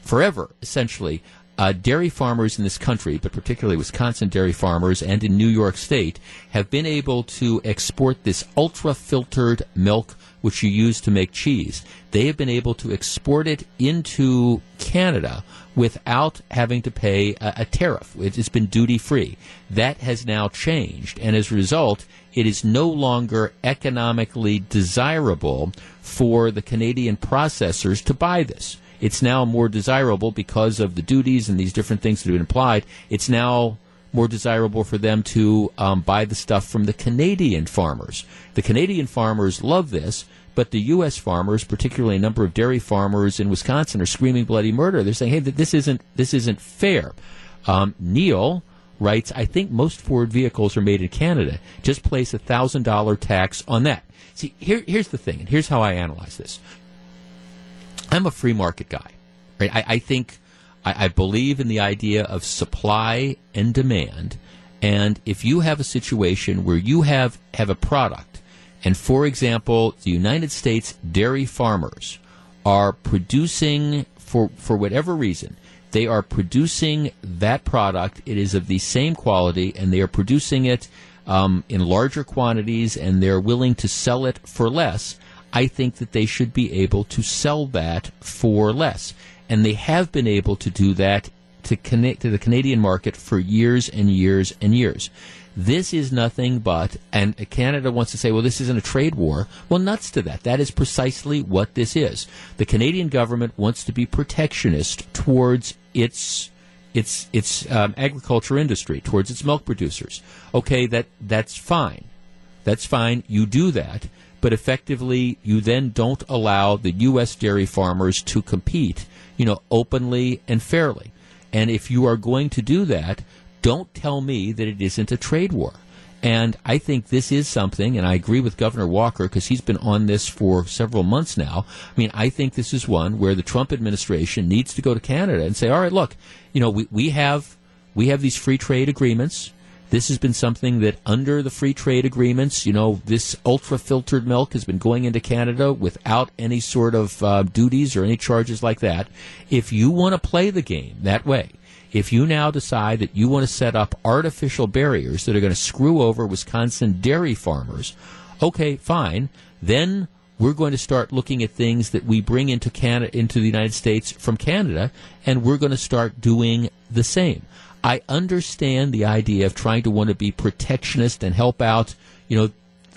forever, essentially, uh, dairy farmers in this country, but particularly Wisconsin dairy farmers and in New York State, have been able to export this ultra filtered milk which you use to make cheese. They have been able to export it into Canada without having to pay a, a tariff. It's been duty free. That has now changed, and as a result, it is no longer economically desirable for the Canadian processors to buy this. It's now more desirable because of the duties and these different things that have been applied. It's now more desirable for them to um, buy the stuff from the Canadian farmers. The Canadian farmers love this, but the U.S. farmers, particularly a number of dairy farmers in Wisconsin, are screaming bloody murder. They're saying, "Hey, this isn't this isn't fair." Um, Neil writes, "I think most Ford vehicles are made in Canada. Just place a thousand dollar tax on that." See, here, here's the thing, and here's how I analyze this. I'm a free market guy, right? I, I think I, I believe in the idea of supply and demand. And if you have a situation where you have, have a product, and for example, the United States dairy farmers are producing, for, for whatever reason, they are producing that product. It is of the same quality, and they are producing it um, in larger quantities, and they're willing to sell it for less. I think that they should be able to sell that for less and they have been able to do that to connect to the Canadian market for years and years and years. This is nothing but, and Canada wants to say, well, this isn't a trade war. Well, nuts to that. That is precisely what this is. The Canadian government wants to be protectionist towards its its its um, agriculture industry, towards its milk producers. Okay, that that's fine. That's fine. You do that, but effectively, you then don't allow the U.S. dairy farmers to compete you know, openly and fairly. And if you are going to do that, don't tell me that it isn't a trade war. And I think this is something, and I agree with Governor Walker because he's been on this for several months now. I mean, I think this is one where the Trump administration needs to go to Canada and say, all right, look, you know, we, we have we have these free trade agreements. This has been something that under the free trade agreements, you know, this ultra filtered milk has been going into Canada without any sort of uh, duties or any charges like that. If you want to play the game that way, if you now decide that you want to set up artificial barriers that are going to screw over Wisconsin dairy farmers, okay, fine. Then we're going to start looking at things that we bring into Canada, into the United States from Canada, and we're going to start doing the same. I understand the idea of trying to want to be protectionist and help out, you know,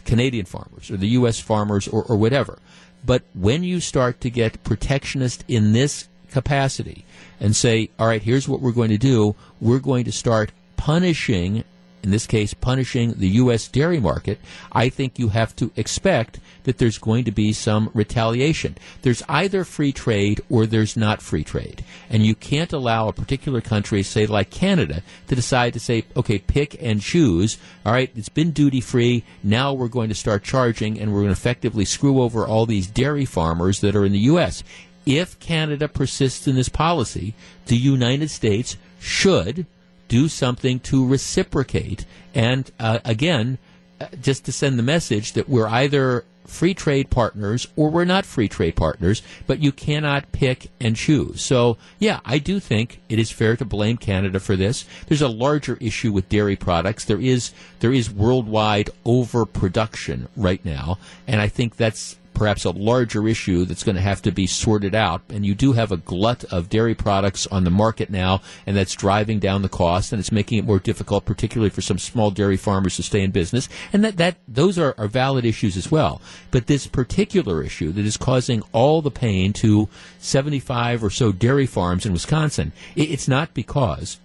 Canadian farmers or the U.S. farmers or, or whatever. But when you start to get protectionist in this capacity and say, all right, here's what we're going to do, we're going to start punishing in this case, punishing the U.S. dairy market, I think you have to expect that there's going to be some retaliation. There's either free trade or there's not free trade. And you can't allow a particular country, say like Canada, to decide to say, okay, pick and choose. All right, it's been duty free. Now we're going to start charging and we're going to effectively screw over all these dairy farmers that are in the U.S. If Canada persists in this policy, the United States should do something to reciprocate. And uh, again, uh, just to send the message that we're either free trade partners or we're not free trade partners, but you cannot pick and choose. So, yeah, I do think it is fair to blame Canada for this. There's a larger issue with dairy products. There is there is worldwide overproduction right now, and I think that's perhaps a larger issue that's going to have to be sorted out. And you do have a glut of dairy products on the market now, and that's driving down the cost, and it's making it more difficult, particularly for some small dairy farmers to stay in business. And that, that those are, are valid issues as well. But this particular issue that is causing all the pain to 75 or so dairy farms in Wisconsin, it, it's not because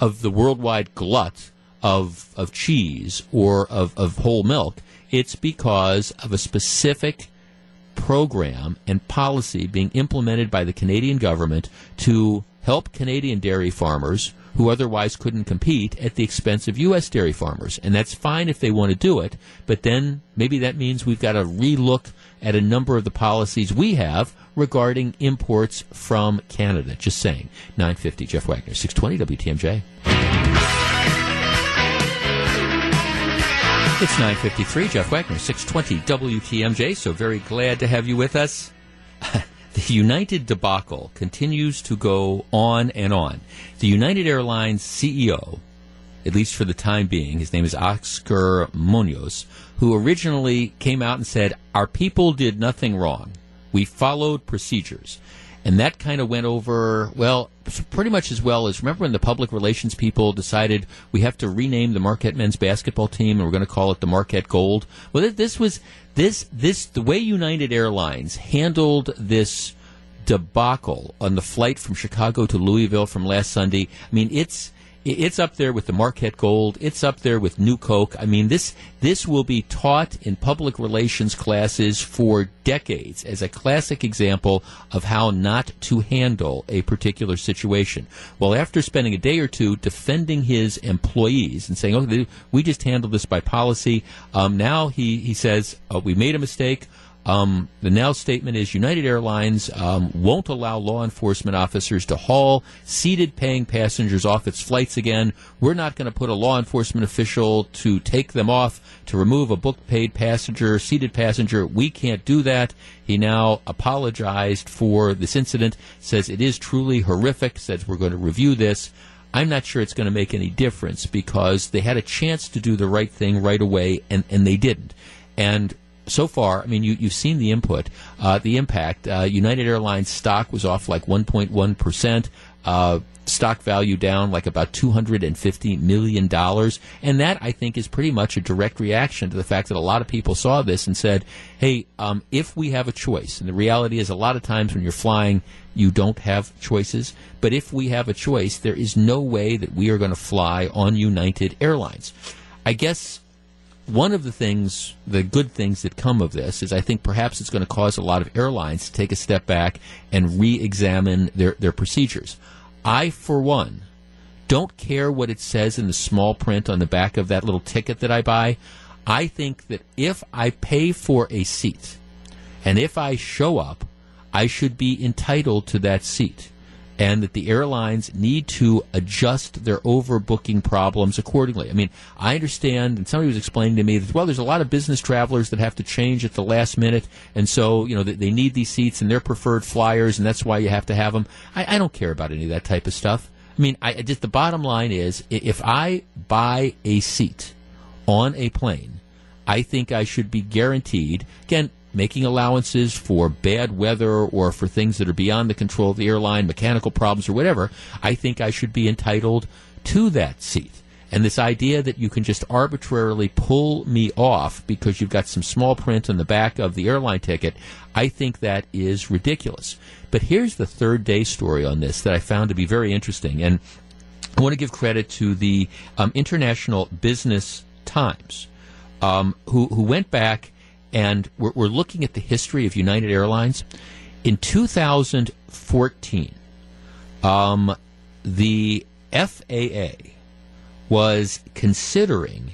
of the worldwide glut of of cheese or of, of whole milk. It's because of a specific program and policy being implemented by the Canadian government to help Canadian dairy farmers who otherwise couldn't compete at the expense of U.S. dairy farmers. And that's fine if they want to do it, but then maybe that means we've got to relook at a number of the policies we have regarding imports from Canada. Just saying. 950, Jeff Wagner, 620 WTMJ. It's 9.53, Jeff Wagner, 620 WTMJ, so very glad to have you with us. the United debacle continues to go on and on. The United Airlines CEO, at least for the time being, his name is Oscar Munoz, who originally came out and said, Our people did nothing wrong. We followed procedures. And that kind of went over, well, pretty much as well as remember when the public relations people decided we have to rename the Marquette men's basketball team and we're going to call it the Marquette Gold? Well, this was this this the way United Airlines handled this debacle on the flight from Chicago to Louisville from last Sunday. I mean, it's it's up there with the Marquette Gold. It's up there with New Coke. I mean, this this will be taught in public relations classes for decades as a classic example of how not to handle a particular situation. Well, after spending a day or two defending his employees and saying, "Oh, we just handled this by policy," um, now he he says, oh, "We made a mistake." Um, the now statement is United Airlines um, won't allow law enforcement officers to haul seated paying passengers off its flights again. We're not going to put a law enforcement official to take them off to remove a book paid passenger, seated passenger. We can't do that. He now apologized for this incident, says it is truly horrific, says we're going to review this. I'm not sure it's going to make any difference because they had a chance to do the right thing right away and, and they didn't. And so far, I mean, you, you've seen the input, uh, the impact. Uh, United Airlines stock was off like 1.1%. Uh, stock value down like about $250 million. And that, I think, is pretty much a direct reaction to the fact that a lot of people saw this and said, hey, um, if we have a choice, and the reality is a lot of times when you're flying, you don't have choices. But if we have a choice, there is no way that we are going to fly on United Airlines. I guess one of the things, the good things that come of this is I think perhaps it's going to cause a lot of airlines to take a step back and re examine their, their procedures. I, for one, don't care what it says in the small print on the back of that little ticket that I buy. I think that if I pay for a seat and if I show up, I should be entitled to that seat and that the airlines need to adjust their overbooking problems accordingly. I mean, I understand, and somebody was explaining to me that, well, there's a lot of business travelers that have to change at the last minute, and so, you know, they, they need these seats and they're preferred flyers, and that's why you have to have them. I, I don't care about any of that type of stuff. I mean, I just the bottom line is if I buy a seat on a plane, I think I should be guaranteed. Again, making allowances for bad weather or for things that are beyond the control of the airline, mechanical problems or whatever, I think I should be entitled to that seat. And this idea that you can just arbitrarily pull me off because you've got some small print on the back of the airline ticket, I think that is ridiculous. But here's the third day story on this that I found to be very interesting. And I want to give credit to the um, International Business Times, um, who, who went back and we're, we're looking at the history of United Airlines. In 2014, um, the FAA was considering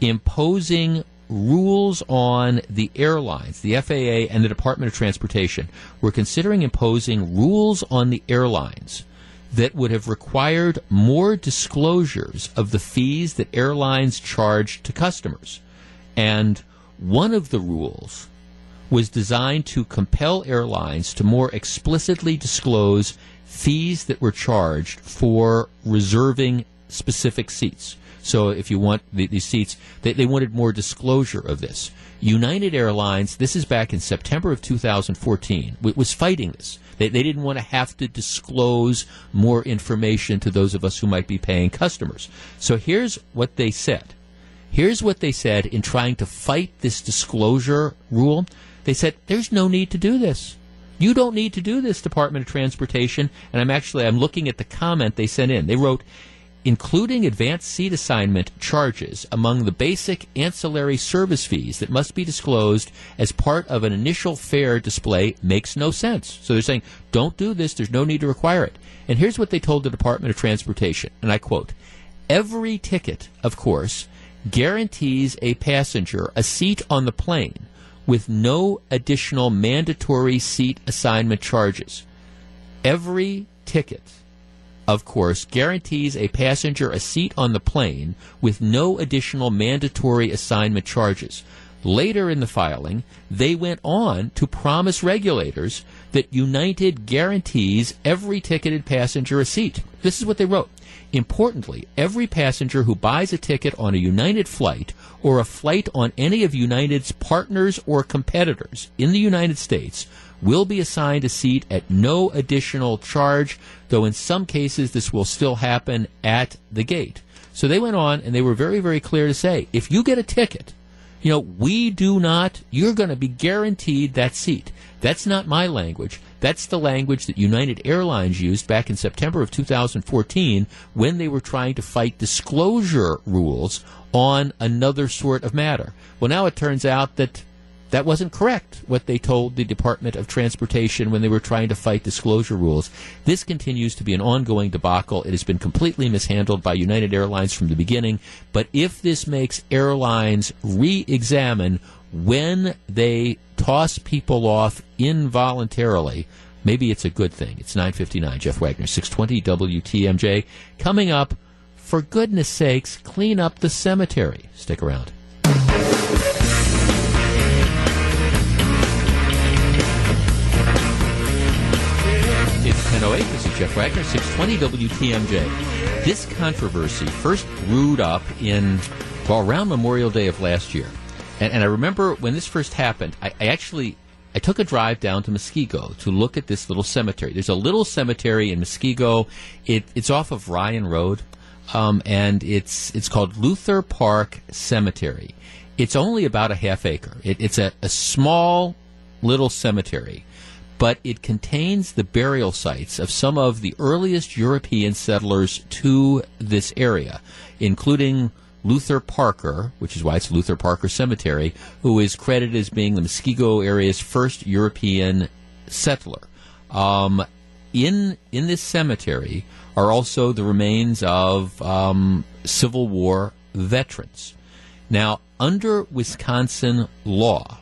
imposing rules on the airlines, the FAA and the Department of Transportation were considering imposing rules on the airlines that would have required more disclosures of the fees that airlines charge to customers. And one of the rules was designed to compel airlines to more explicitly disclose fees that were charged for reserving specific seats. So if you want the, these seats, they, they wanted more disclosure of this. United Airlines, this is back in September of 2014, was fighting this. They, they didn't want to have to disclose more information to those of us who might be paying customers. So here's what they said. Here's what they said in trying to fight this disclosure rule. They said, there's no need to do this. You don't need to do this, Department of Transportation. And I'm actually, I'm looking at the comment they sent in. They wrote, including advanced seat assignment charges among the basic ancillary service fees that must be disclosed as part of an initial fare display makes no sense. So they're saying, don't do this, there's no need to require it. And here's what they told the Department of Transportation, and I quote, every ticket, of course, guarantees a passenger a seat on the plane with no additional mandatory seat assignment charges. Every ticket, of course, guarantees a passenger a seat on the plane with no additional mandatory assignment charges. Later in the filing, they went on to promise regulators that United guarantees every ticketed passenger a seat. This is what they wrote. Importantly, every passenger who buys a ticket on a United flight or a flight on any of United's partners or competitors in the United States will be assigned a seat at no additional charge, though in some cases this will still happen at the gate. So they went on and they were very, very clear to say if you get a ticket, you know, we do not, you're going to be guaranteed that seat. That's not my language. That's the language that United Airlines used back in September of 2014 when they were trying to fight disclosure rules on another sort of matter. Well, now it turns out that that wasn't correct, what they told the Department of Transportation when they were trying to fight disclosure rules. This continues to be an ongoing debacle. It has been completely mishandled by United Airlines from the beginning. But if this makes airlines re examine when they toss people off involuntarily, maybe it's a good thing. It's 959. Jeff Wagner, 620 WTMJ. Coming up, for goodness sakes, clean up the cemetery. Stick around. It's 1008. This is Jeff Wagner, 620 WTMJ. This controversy first brewed up in, well, around Memorial Day of last year. And, and I remember when this first happened, I, I actually I took a drive down to Muskego to look at this little cemetery. There's a little cemetery in Muskego. It, it's off of Ryan Road, um, and it's it's called Luther Park Cemetery. It's only about a half acre. It, it's a, a small little cemetery, but it contains the burial sites of some of the earliest European settlers to this area, including Luther Parker, which is why it's Luther Parker Cemetery, who is credited as being the Muskego area's first European settler. Um, in in this cemetery are also the remains of um, Civil War veterans. Now, under Wisconsin law,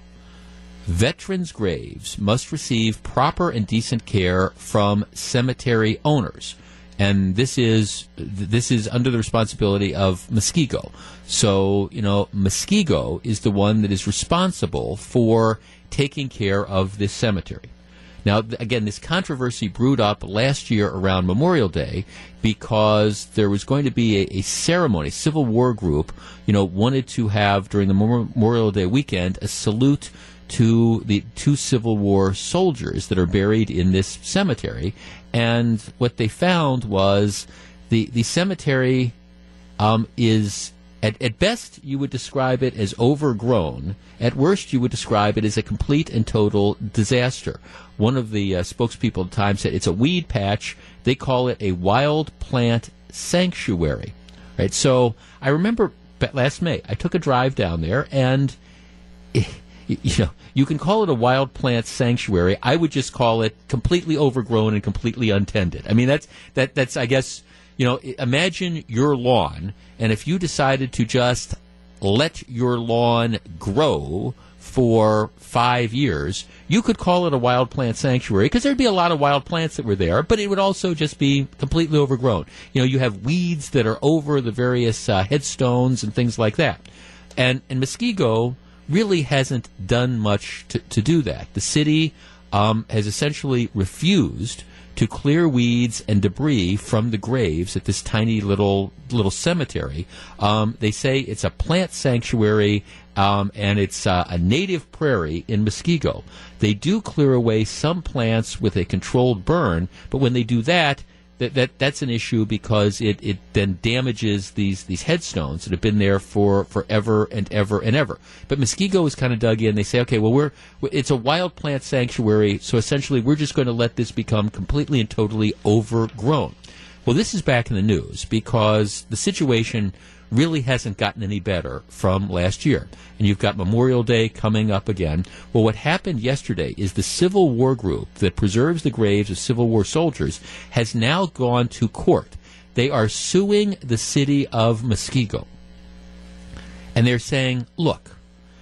veterans' graves must receive proper and decent care from cemetery owners and this is this is under the responsibility of Muskego. So you know, Muskego is the one that is responsible for taking care of this cemetery. Now, again, this controversy brewed up last year around Memorial Day because there was going to be a, a ceremony. Civil War group, you know, wanted to have during the Memorial Day weekend a salute to the two Civil War soldiers that are buried in this cemetery. And what they found was the, the cemetery um, is, at, at best, you would describe it as overgrown. At worst, you would describe it as a complete and total disaster. One of the uh, spokespeople at the time said it's a weed patch. They call it a wild plant sanctuary. Right. So I remember last May, I took a drive down there and. It, you know, you can call it a wild plant sanctuary. I would just call it completely overgrown and completely untended. I mean, that's that that's I guess you know, imagine your lawn, and if you decided to just let your lawn grow for five years, you could call it a wild plant sanctuary because there'd be a lot of wild plants that were there, but it would also just be completely overgrown. You know, you have weeds that are over the various uh, headstones and things like that. And and Muskego really hasn't done much to, to do that. The city um, has essentially refused to clear weeds and debris from the graves at this tiny little little cemetery. Um, they say it's a plant sanctuary um, and it's uh, a native prairie in Muskego. They do clear away some plants with a controlled burn, but when they do that, that, that that's an issue because it, it then damages these these headstones that have been there for forever and ever and ever. But Muskego is kind of dug in. They say, okay, well we're it's a wild plant sanctuary, so essentially we're just going to let this become completely and totally overgrown. Well, this is back in the news because the situation really hasn't gotten any better from last year. And you've got Memorial Day coming up again. Well, what happened yesterday is the Civil War group that preserves the graves of Civil War soldiers has now gone to court. They are suing the city of Muskego. And they're saying, look,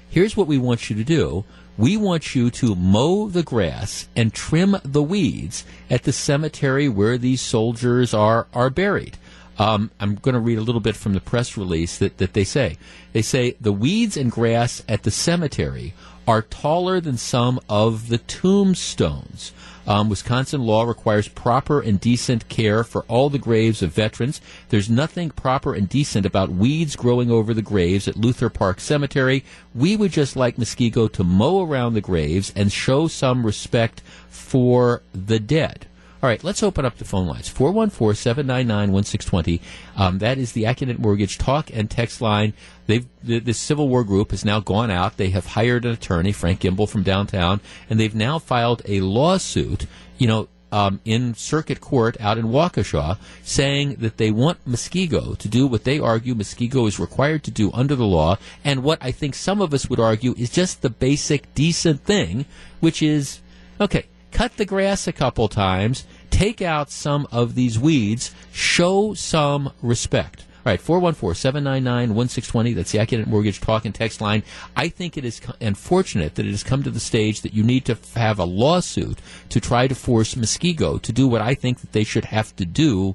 here's what we want you to do. We want you to mow the grass and trim the weeds at the cemetery where these soldiers are, are buried. Um, I'm going to read a little bit from the press release that, that they say. They say the weeds and grass at the cemetery are taller than some of the tombstones. Um, Wisconsin law requires proper and decent care for all the graves of veterans. There's nothing proper and decent about weeds growing over the graves at Luther Park Cemetery. We would just like Muskego to mow around the graves and show some respect for the dead. All right, let's open up the phone lines. 414 799 1620. Um, that is the Accunet Mortgage talk and text line. They've, the, the Civil War group has now gone out. They have hired an attorney, Frank Gimbel from downtown, and they've now filed a lawsuit, you know, um, in circuit court out in Waukesha saying that they want Muskego to do what they argue Muskego is required to do under the law, and what I think some of us would argue is just the basic decent thing, which is okay, cut the grass a couple times, take out some of these weeds, show some respect. All right, 414-799-1620. That's the Accunet Mortgage Talk and Text line. I think it is unfortunate that it has come to the stage that you need to have a lawsuit to try to force Muskego to do what I think that they should have to do,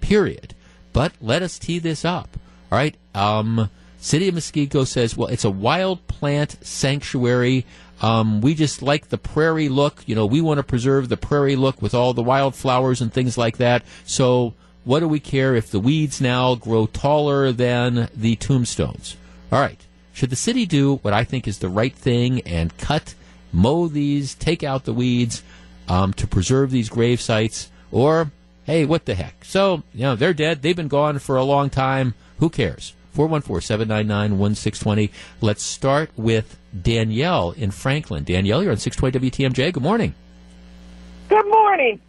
period. But let us tee this up. All right, um, City of Muskego says, well, it's a wild plant sanctuary. Um, we just like the prairie look. You know, we want to preserve the prairie look with all the wildflowers and things like that. So, what do we care if the weeds now grow taller than the tombstones? All right. Should the city do what I think is the right thing and cut, mow these, take out the weeds um, to preserve these grave sites? Or, hey, what the heck? So, you know, they're dead. They've been gone for a long time. Who cares? 414 799 1620. Let's start with Danielle in Franklin. Danielle, you're on 620 WTMJ. Good morning. Good morning.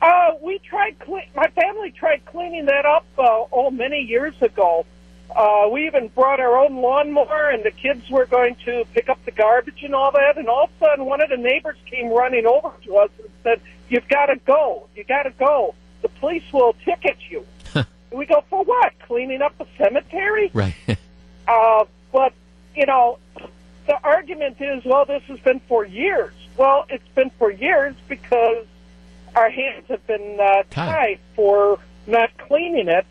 Uh, we tried, cle- my family tried cleaning that up, uh, oh, many years ago. Uh, we even brought our own lawnmower, and the kids were going to pick up the garbage and all that. And all of a sudden, one of the neighbors came running over to us and said, "You've got to go. You got to go. The police will ticket you." We go for what? Cleaning up a cemetery? Right. Uh, but you know, the argument is, well, this has been for years. Well, it's been for years because our hands have been uh, tied for not cleaning it.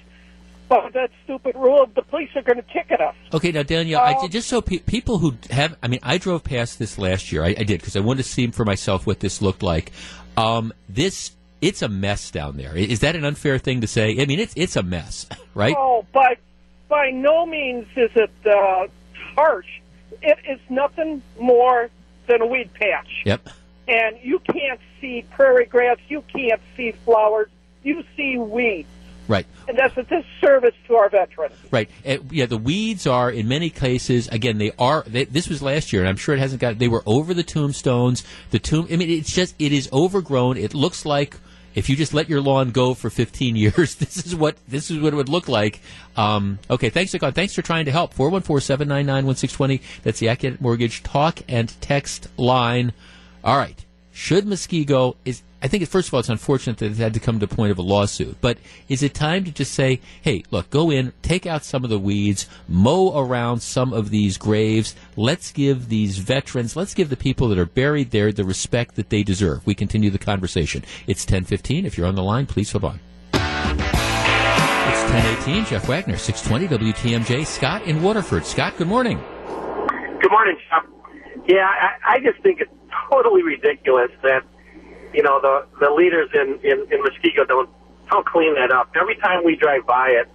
But that stupid rule of the police are going to ticket us. Okay, now Danielle, I, Um, just so pe- people who have, I mean, I drove past this last year. I, I did because I wanted to see for myself what this looked like. Um, this, it's a mess down there. Is that an unfair thing to say? I mean, it's it's a mess, right? Oh, but by no means is it uh, harsh. It is nothing more than a weed patch. Yep. And you can't see prairie grass. You can't see flowers. You see weeds. Right. And that's a disservice to our veterans. Right. Uh, yeah, the weeds are in many cases. Again, they are. They, this was last year, and I'm sure it hasn't got. They were over the tombstones. The tomb. I mean, it's just. It is overgrown. It looks like if you just let your lawn go for 15 years, this is what this is what it would look like. Um, okay. Thanks for Thanks for trying to help. 414-799-1620. That's the Accunet Mortgage talk and text line. All right. Should Muskego is I think first of all it's unfortunate that it had to come to the point of a lawsuit, but is it time to just say, hey, look, go in, take out some of the weeds, mow around some of these graves. Let's give these veterans, let's give the people that are buried there the respect that they deserve. We continue the conversation. It's 10:15. If you're on the line, please hold on. It's 10:18. Jeff Wagner, 620 WTMJ. Scott in Waterford. Scott, good morning. Good morning, Jeff. Yeah, I, I just think it's totally ridiculous that you know the the leaders in in, in Muskego don't don't clean that up. Every time we drive by it,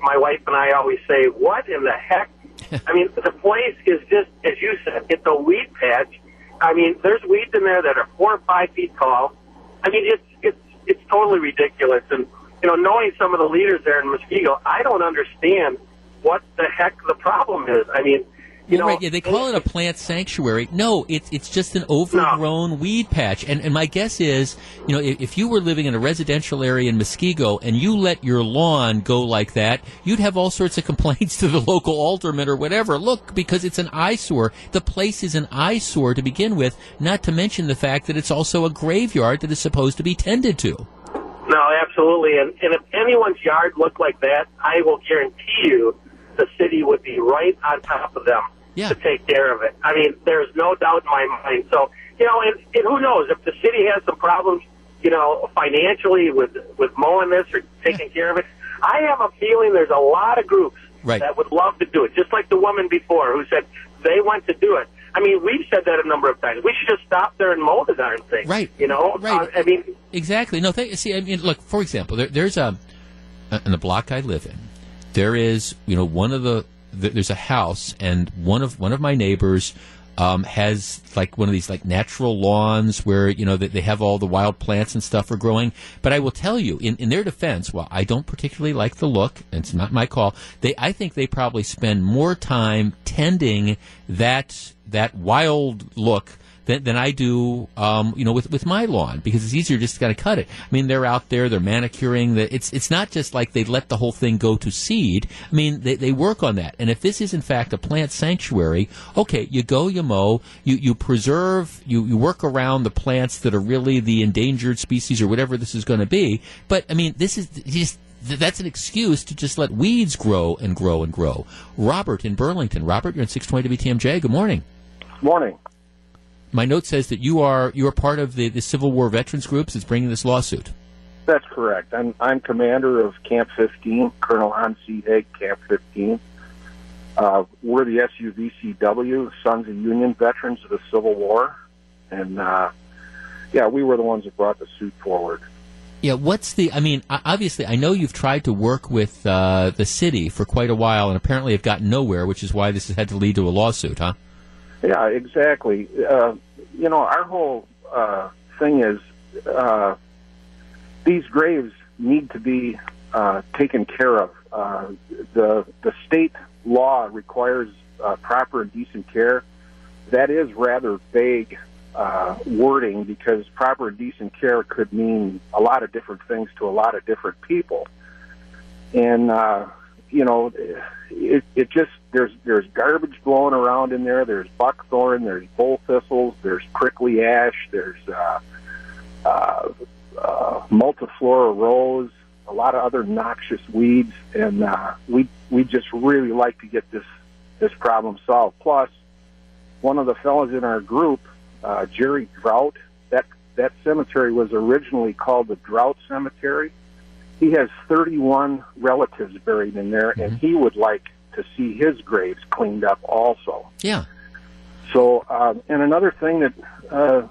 my wife and I always say, "What in the heck?" I mean, the place is just as you said, it's a weed patch. I mean, there's weeds in there that are four or five feet tall. I mean, it's it's it's totally ridiculous. And you know, knowing some of the leaders there in Muskego, I don't understand what the heck the problem is. I mean, you well, know, right, yeah, they call it a plant sanctuary. No, it's it's just an overgrown weed patch. And and my guess is, you know, if, if you were living in a residential area in Muskego and you let your lawn go like that, you'd have all sorts of complaints to the local alderman or whatever. Look, because it's an eyesore. The place is an eyesore to begin with. Not to mention the fact that it's also a graveyard that is supposed to be tended to. No, absolutely. And, and if anyone's yard looked like that, I will guarantee you the city would be right on top of them Yeah. to take care of it. I mean, there's no doubt in my mind. So, you know, and, and who knows if the city has some problems, you know, financially with with mowing this or taking care of it. I have a feeling there's a lot of groups Right. that would love to do it, just like the woman before who said they want to do it. I mean, we've said that a number of times. We should just stop there and mow the darn thing. Right. You know. Right. Uh, I mean, Exactly. No, th- see, I mean, look. For example, there, there's a in the block I live in. There is, you know, one of the, the there's a house, and one of one of my neighbors um, has like one of these like natural lawns where you know they, they have all the wild plants and stuff are growing. But I will tell you, in, in their defense, while I don't particularly like the look, it's not my call, they I think they probably spend more time tending that that wild look than, than I do, um, you know, with, with my lawn because it's easier just to cut it. I mean, they're out there, they're manicuring. The, it's it's not just like they let the whole thing go to seed. I mean, they, they work on that. And if this is in fact a plant sanctuary, okay, you go, you mow, you, you preserve, you, you work around the plants that are really the endangered species or whatever this is going to be. But I mean, this is just that's an excuse to just let weeds grow and grow and grow. Robert in Burlington. Robert, you're in 620 WTMJ. Good morning. Morning. My note says that you are you are part of the, the Civil War veterans groups that's bringing this lawsuit. That's correct. I'm I'm commander of Camp 15, Colonel Hans C. Heg, Camp 15. Uh, we're the SUVCW, Sons of Union Veterans of the Civil War, and uh, yeah, we were the ones that brought the suit forward. Yeah, what's the? I mean, obviously, I know you've tried to work with uh, the city for quite a while, and apparently have gotten nowhere, which is why this has had to lead to a lawsuit, huh? Yeah, exactly. Uh, you know, our whole uh, thing is uh, these graves need to be uh, taken care of. Uh, the the state law requires uh, proper and decent care. That is rather vague uh, wording because proper and decent care could mean a lot of different things to a lot of different people. And uh, you know, it it just there's there's garbage blowing around in there. There's buckthorn, there's bull thistles, there's prickly ash, there's uh, uh, uh, multiflora rose, a lot of other noxious weeds, and uh, we we just really like to get this this problem solved. Plus, one of the fellows in our group, uh, Jerry Drought, that that cemetery was originally called the Drought Cemetery. He has 31 relatives buried in there, and he would like to see his graves cleaned up also. Yeah. So, um, and another thing that uh,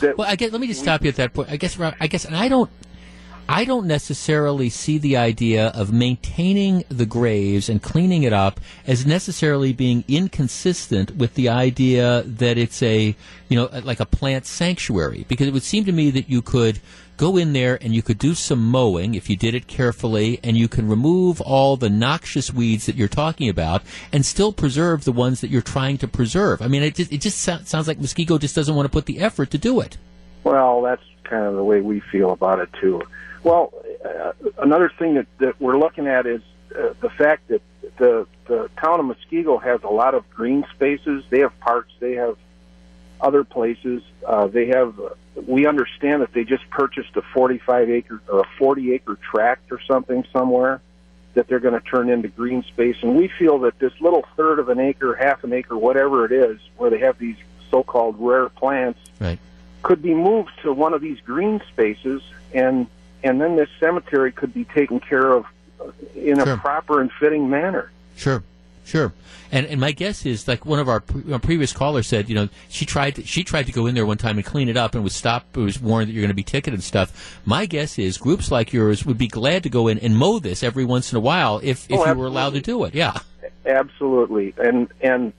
that Well, I guess let me just stop you at that point. I guess I guess, and I don't. I don't necessarily see the idea of maintaining the graves and cleaning it up as necessarily being inconsistent with the idea that it's a, you know, like a plant sanctuary. Because it would seem to me that you could go in there and you could do some mowing if you did it carefully and you can remove all the noxious weeds that you're talking about and still preserve the ones that you're trying to preserve. I mean, it just, it just so- sounds like Muskego just doesn't want to put the effort to do it. Well, that's kind of the way we feel about it too. Well, uh, another thing that, that we're looking at is uh, the fact that the the town of Muskego has a lot of green spaces. They have parks. They have other places. Uh, they have. Uh, we understand that they just purchased a 45 acre or a 40 acre tract or something somewhere that they're going to turn into green space. And we feel that this little third of an acre, half an acre, whatever it is, where they have these so-called rare plants, Right. could be moved to one of these green spaces, and and then this cemetery could be taken care of uh, in a Sure. proper and fitting manner. Sure, sure. And and my guess is like one of our, pre- our previous callers said, you know, she tried to, she tried to go in there one time and clean it up and was stopped. Was warned that you're going to be ticketed and stuff. My guess is groups like yours would be glad to go in and mow this every once in a while if if Oh, you were allowed to do it. Yeah. Absolutely, and and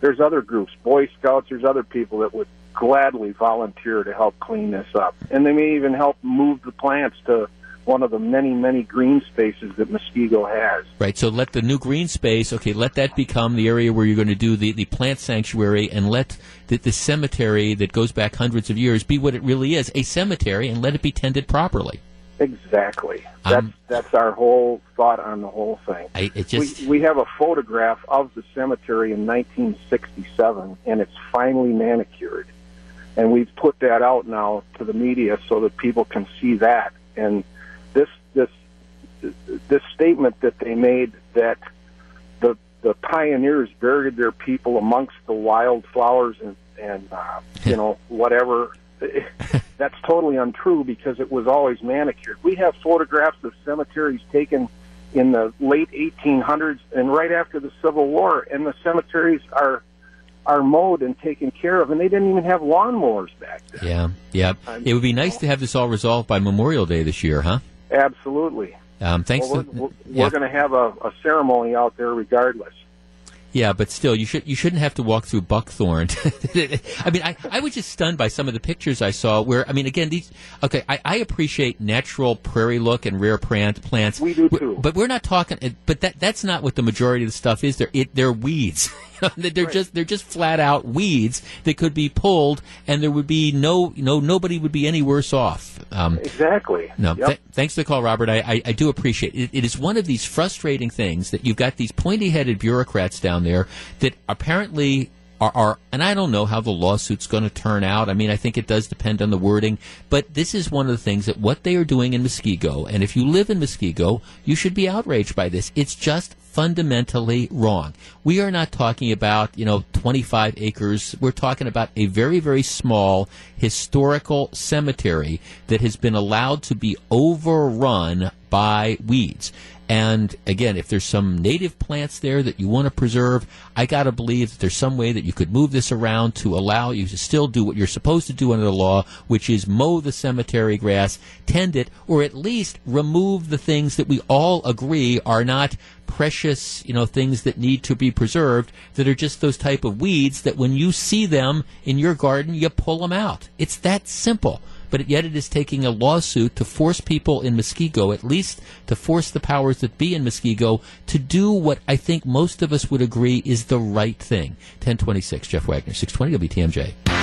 there's other groups, Boy Scouts. There's other people that would gladly volunteer to help clean this up, and they may even help move the plants to one of the many many green spaces that Muskego has. Right. So let the new green space, okay, let that become the area where you're going to do the, the plant sanctuary and let the, the cemetery that goes back hundreds of years be what it really is, a cemetery, and let it be tended properly. Exactly. That's Um, that's our whole thought on the whole thing. I, it just, we, we have a photograph of the cemetery in 1967, and it's finely manicured. And we've put that out now to the media so that people can see that. And this this this statement that they made that the the pioneers buried their people amongst the wildflowers and and uh, you know whatever. that's totally untrue because it was always manicured. We have photographs of cemeteries taken in the late 1800s and right after the Civil War, and the cemeteries are are mowed and taken care of, and they didn't even have lawnmowers back then. Yeah, yeah. It would be nice to have this all resolved by Memorial Day this year, huh? Absolutely. Um, thanks. Well, we're we're, yeah. we're going to have a, a ceremony out there regardless. Yeah, but still, you should you shouldn't have to walk through buckthorn. I mean, I, I was just stunned by some of the pictures I saw. Where I mean, again, these okay, I, I appreciate natural prairie look and rare plant plants. We do But- too. But we're not talking. But that that's not what the majority of the stuff is. They're it, they're weeds. they're just they're just flat out weeds that could be pulled, and there would be no no nobody would be any worse off. Um, Exactly. no, Yep. th- thanks for the call, Robert. I, I, I do appreciate it. it is one of these frustrating things that you've got these pointy-headed bureaucrats down there that apparently are, are and I don't know how the lawsuit's going to turn out. I mean, I think it does depend on the wording, but this is one of the things that what they are doing in Muskego, and if you live in Muskego, you should be outraged by this. It's just fundamentally wrong. We are not talking about, you know, 25 acres. We're talking about a very, very small historical cemetery that has been allowed to be overrun by weeds. And again, if there's some native plants there that you want to preserve, I got to believe that there's some way that you could move this around to allow you to still do what you're supposed to do under the law, which is mow the cemetery grass, tend it, or at least remove the things that we all agree are not precious, you know, things that need to be preserved that are just those type of weeds that when you see them in your garden, you pull them out. It's that simple but yet it is taking a lawsuit to force people in Muskego, at least to force the powers that be in Muskego, to do what I think most of us would agree is the right thing. 1026, Jeff Wagner, 620 WTMJ.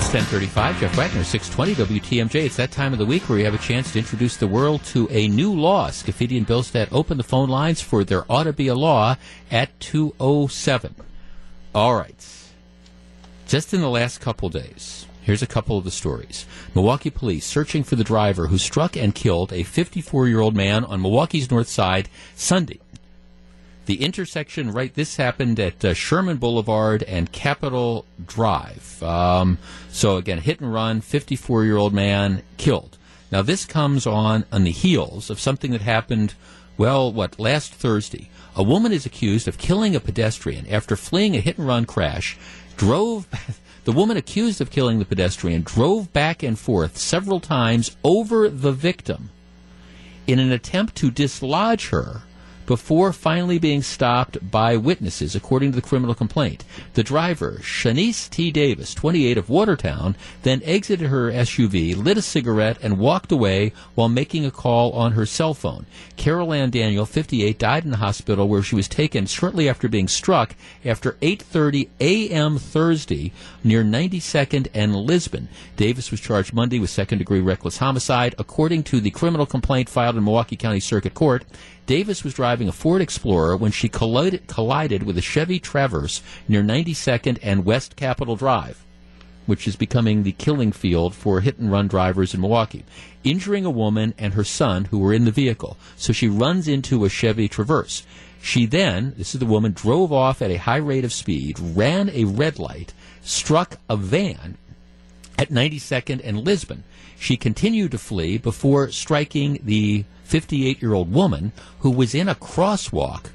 It's 1035, Jeff Wagner, 620 WTMJ. It's that time of the week where we have a chance to introduce the world to a new law. Scaffidi and Bilstead open the phone lines for There Ought to Be a Law at 207. All right. Just in the last couple days, here's a couple of the stories. Milwaukee police searching for the driver who struck and killed a 54 year old man on Milwaukee's north side Sunday. The intersection, right? This happened at uh, Sherman Boulevard and Capitol Drive. Um, so again, hit and run, 54 year old man killed. Now this comes on on the heels of something that happened, well, what last Thursday. A woman is accused of killing a pedestrian after fleeing a hit and run crash. Drove. The woman accused of killing the pedestrian drove back and forth several times over the victim in an attempt to dislodge her before finally being stopped by witnesses, according to the criminal complaint. The driver, Shanice T. Davis, 28 of Watertown, then exited her SUV, lit a cigarette, and walked away while making a call on her cell phone. Carol Ann Daniel, 58, died in the hospital where she was taken shortly after being struck after 8:30 a.m. Thursday near 92nd and Lisbon. Davis was charged Monday with second-degree reckless homicide, according to the criminal complaint filed in Milwaukee County Circuit Court. Davis was driving a Ford Explorer when she collided, collided with a Chevy Traverse near 92nd and West Capitol Drive, which is becoming the killing field for hit and run drivers in Milwaukee, injuring a woman and her son who were in the vehicle. So she runs into a Chevy Traverse. She then, this is the woman, drove off at a high rate of speed, ran a red light, struck a van at 92nd and Lisbon. She continued to flee before striking the 58 year old woman who was in a crosswalk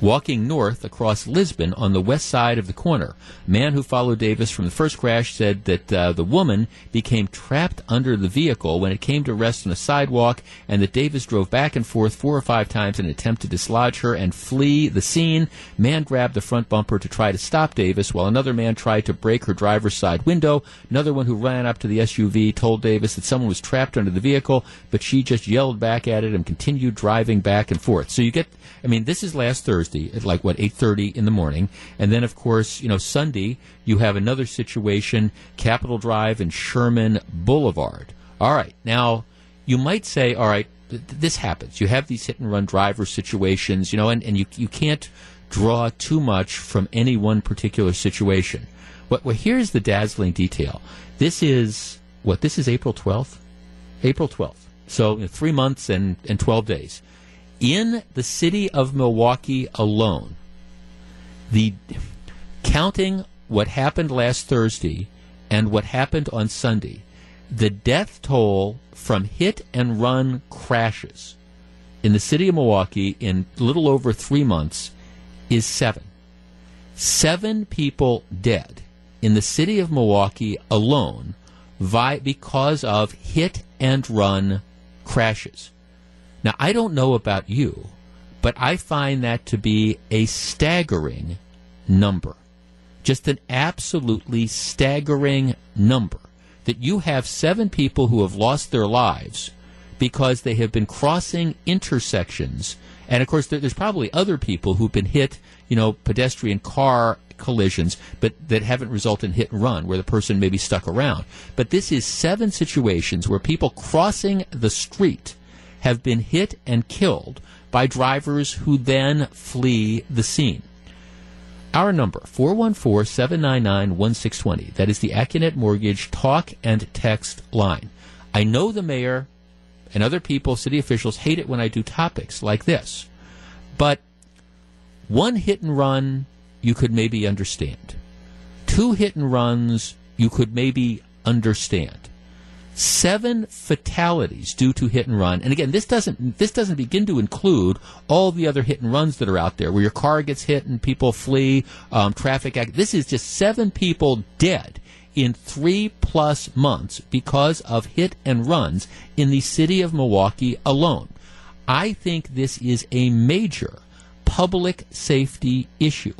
walking north across Lisbon on the west side of the corner. A man who followed Davis from the first crash said that uh, the woman became trapped under the vehicle when it came to rest on a sidewalk and that Davis drove back and forth four or five times in an attempt to dislodge her and flee the scene. Man grabbed the front bumper to try to stop Davis while another man tried to break her driver's side window. Another one who ran up to the SUV told Davis that someone was trapped under the vehicle, but she just yelled back at it and continued driving back and forth. So you get I mean, this is last Thursday at like what eight thirty in the morning, and then of course, you know, Sunday you have another situation: Capitol Drive and Sherman Boulevard. All right, now you might say, all right, th- this happens. You have these hit and run driver situations, you know, and, and you you can't draw too much from any one particular situation. What, well, here's the dazzling detail. This is what? This is April 12th? April 12th. So you know, three months and, and 12 days. In the city of Milwaukee alone, the counting what happened last Thursday and what happened on Sunday, the death toll from hit and run crashes in the city of Milwaukee in little over three months is seven. Seven people dead in the city of Milwaukee alone vi- because of hit and run crashes. Now, I don't know about you, but I find that to be a staggering number. Just an absolutely staggering number. That you have seven people who have lost their lives because they have been crossing intersections. And of course, there's probably other people who've been hit, you know, pedestrian car collisions, but that haven't resulted in hit and run, where the person may be stuck around. But this is seven situations where people crossing the street have been hit and killed by drivers who then flee the scene. Our number, 414-799-1620. That is the Accunet Mortgage talk and text line. I know the mayor and other people, city officials, hate it when I do topics like this. But one hit and run, you could maybe understand. Two hit and runs, you could maybe understand. Seven fatalities due to hit and run, and again, this doesn't this doesn't begin to include all the other hit and runs that are out there, where your car gets hit and people flee, um, traffic. Act. This is just seven people dead in three plus months because of hit and runs in the city of Milwaukee alone. I think this is a major public safety issue.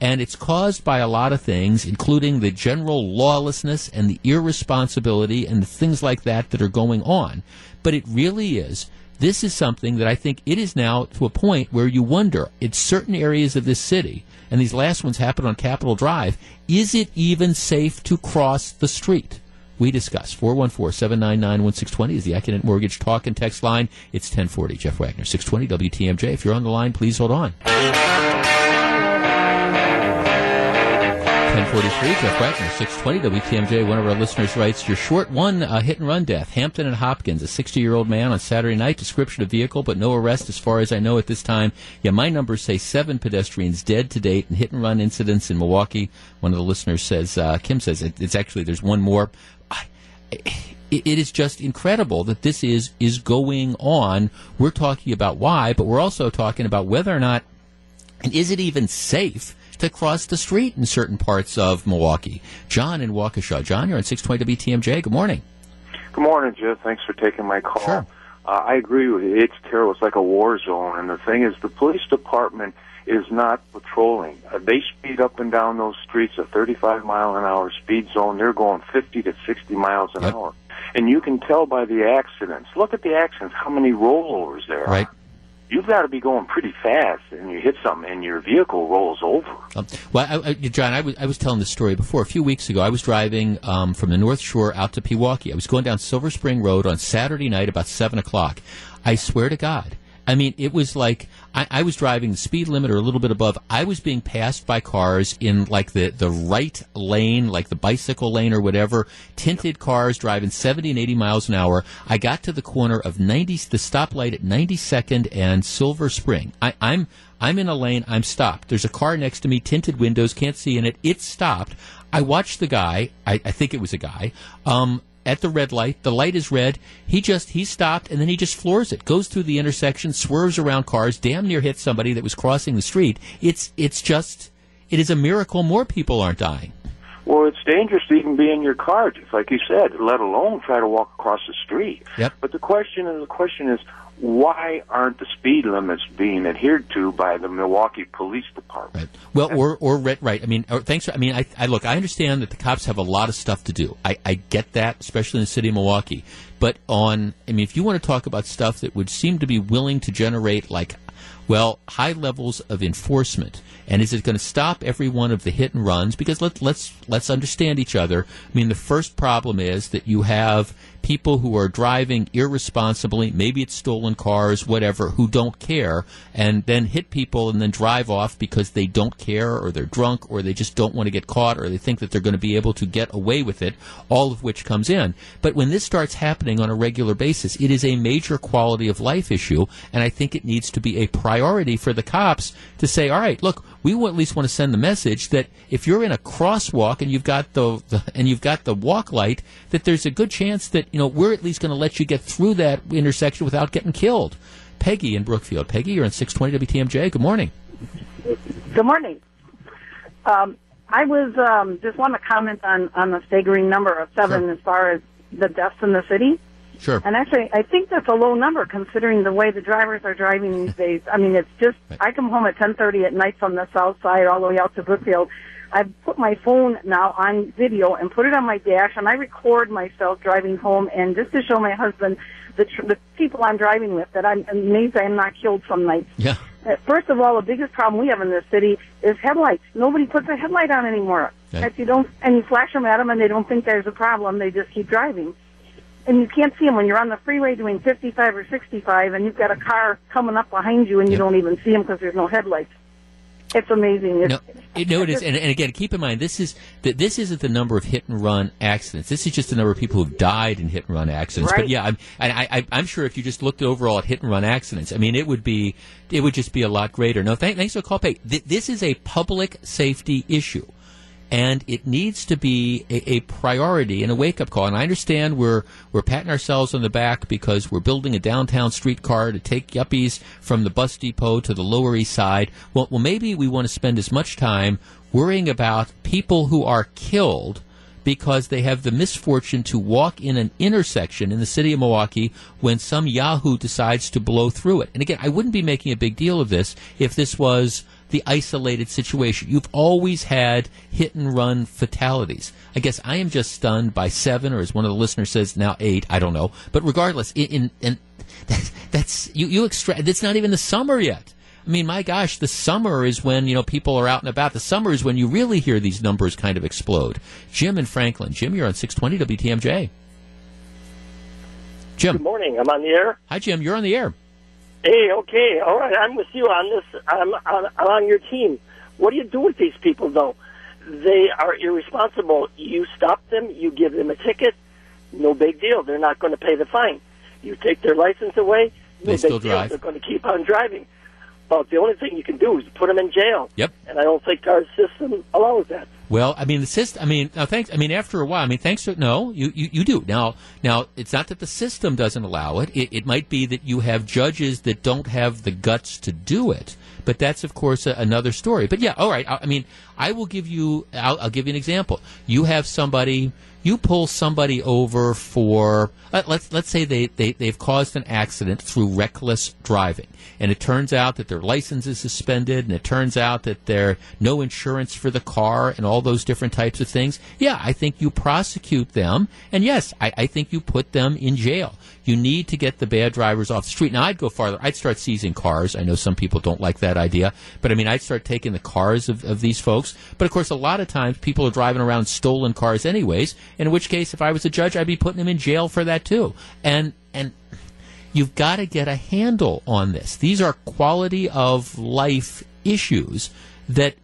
And it's caused by a lot of things, including the general lawlessness and the irresponsibility and the things like that that are going on. But it really is. This is something that I think it is now to a point where you wonder, in certain areas of this city, and these last ones happened on Capitol Drive, is it even safe to cross the street? We discuss. 414-799-1620 is the Accunet Mortgage talk and text line. It's 1040. Jeff Wagner, 620 WTMJ. If you're on the line, please hold on. 1043, Jeff Wagner, 620 WTMJ. One of our listeners writes, Your short one uh, hit and run death, Hampton and Hopkins, a 60 year old man on Saturday night. Description of vehicle, but no arrest as far as I know at this time. Yeah, my numbers say seven pedestrians dead to date in hit and run incidents in Milwaukee. One of the listeners says, uh, Kim says, it, it's actually, there's one more. I, it is just incredible that this is is going on. We're talking about why, but we're also talking about whether or not, and is it even safe to cross the street in certain parts of Milwaukee? John in Waukesha. John, you're on 620 WTMJ. Good morning. Good morning, Jeff. Thanks for taking my call. Sure. Uh, I agree with you. It's terrible. It's like a war zone. And the thing is, the police department is not patrolling. Uh, they speed up and down those streets a 35 mile an hour speed zone. They're going 50 to 60 miles an Yep. hour. And you can tell by the accidents. Look at the accidents, how many rollovers there Right. You've got to be going pretty fast, and you hit something, and your vehicle rolls over. Um, well, I, I, John, I was, I was telling this story before. A few weeks ago, I was driving um, from the North Shore out to Pewaukee. I was going down Silver Spring Road on Saturday night about 7 o'clock. I swear to God. I mean, it was like I, I was driving the speed limit or a little bit above. I was being passed by cars in like the, the right lane, like the bicycle lane or whatever. Tinted cars driving 70 and 80 miles an hour. I got to the corner of 90, the stoplight at 92nd and Silver Spring. I, I'm I'm in a lane. I'm stopped. There's a car next to me, tinted windows, can't see in it. It stopped. I watched the guy. I, I think it was a guy. Um, at the red light, the light is red. He just he stopped and then he just floors it. Goes through the intersection, swerves around cars, damn near hits somebody that was crossing the street. It's it's just it is a miracle more people aren't dying. Well, it's dangerous to even be in your car, just like you said, let alone try to walk across the street. Yep. But the question is, the question is, why aren't the speed limits being adhered to by the Milwaukee Police Department? Well, or or right. I mean, or, thanks. For, I mean, I, I look. I understand that the cops have a lot of stuff to do. I, I get that, especially in the city of Milwaukee. But on, I mean, if you want to talk about stuff that would seem to be willing to generate like Well, high levels of enforcement. And is it going to stop every one of the hit and runs? Because let, let's let's understand each other. I mean, the first problem is that you have people who are driving irresponsibly, maybe it's stolen cars, whatever, who don't care, and then hit people and then drive off because they don't care or they're drunk or they just don't want to get caught or they think that they're going to be able to get away with it, all of which comes in. But when this starts happening on a regular basis, it is a major quality of life issue, and I think it needs to be a priority for the cops to say, all right, look, we at least want to send the message that if you're in a crosswalk and you've got the, the and you've got the walk light, that there's a good chance that you know we're at least going to let you get through that intersection without getting killed. Peggy in Brookfield. Peggy, you're on 620 WTMJ. Good morning. Good morning. Um, I was um, just want to comment on on the staggering number of seven Sure. as far as the deaths in the city. Sure. And actually, I think that's a low number considering the way the drivers are driving these days. I mean, it's just I come home at 10:30 at night from the south side all the way out to Brookfield. I've put my phone now on video and put it on my dash, and I record myself driving home, and just to show my husband the tr- the people I'm driving with that I'm amazed I'm not killed some nights. Yeah. Uh, First of all, the biggest problem we have in this city is headlights. Nobody puts a headlight on anymore. Okay. If you don't, and you flash them at them, and they don't think there's a problem, they just keep driving. And you can't see them when you're on the freeway doing 55 or 65, and you've got a car coming up behind you, and you don't even see them because there's no headlights. It's amazing. It's, No, it, no, it is, and, and again, keep in mind this is that this isn't the number of hit and run accidents. This is just the number of people who've died in hit and run accidents. But yeah, I'm, and I, I, I'm sure if you just looked overall at hit and run accidents, I mean, it would be, it would just be a lot greater. No, thank, thanks for the call, Peg. Th- This is a public safety issue. And it needs to be a, a priority and a wake up call. And I understand we're we're patting ourselves on the back because we're building a downtown streetcar to take yuppies from the bus depot to the Lower East Side. Well, well, maybe we want to spend as much time worrying about people who are killed because they have the misfortune to walk in an intersection in the city of Milwaukee when some Yahoo decides to blow through it. And again, I wouldn't be making a big deal of this if this was the isolated situation. You've always had hit and run fatalities. I guess I am just stunned by seven, or as one of the listeners says, now eight. I don't know. But regardless, in, in, in that, that's you. You extract. It's not even the summer yet. I mean, my gosh, the summer is when, you know, people are out and about. The summer is when you really hear these numbers kind of explode. Jim and Franklin. Jim, you're on 620 WTMJ. Jim. Good morning. I'm on the air. Hi, Jim. You're on the air. Hey, okay, all right. I'm with you on this. I'm on, I'm on your team. What do you do with these people, though? They are irresponsible. You stop them. You give them a ticket. No big deal. They're not going to pay the fine. You take their license away. No They big still deal. drive. They're going to keep on driving. But the only thing you can do is put them in jail. Yep. And I don't think our system allows that. Well, I mean, the system. I mean, now thanks. I mean, after a while, I mean, thanks to no, you, you, you do now. Now, it's not that the system doesn't allow it. it. It might be that you have judges that don't have the guts to do it. But that's, of course, a, another story. But yeah, all right. I, I mean, I will give you. I'll, I'll give you an example. You have somebody. You pull somebody over for. Uh, let's let's say they, they they've caused an accident through reckless driving, and it turns out that their license is suspended, and it turns out that there no insurance for the car, and all those different types of things. Yeah, I think you prosecute them, and yes, I, I think you put them in jail. You need to get the bad drivers off the street. Now, I'd go farther. I'd start seizing cars. I know some people don't like that idea, but I mean, I'd start taking the cars of, of these folks. But of course, a lot of times people are driving around stolen cars anyways, in which case, if I was a judge, I'd be putting them in jail for that too. And, and, You've got to get a handle on this. These are quality of life issues that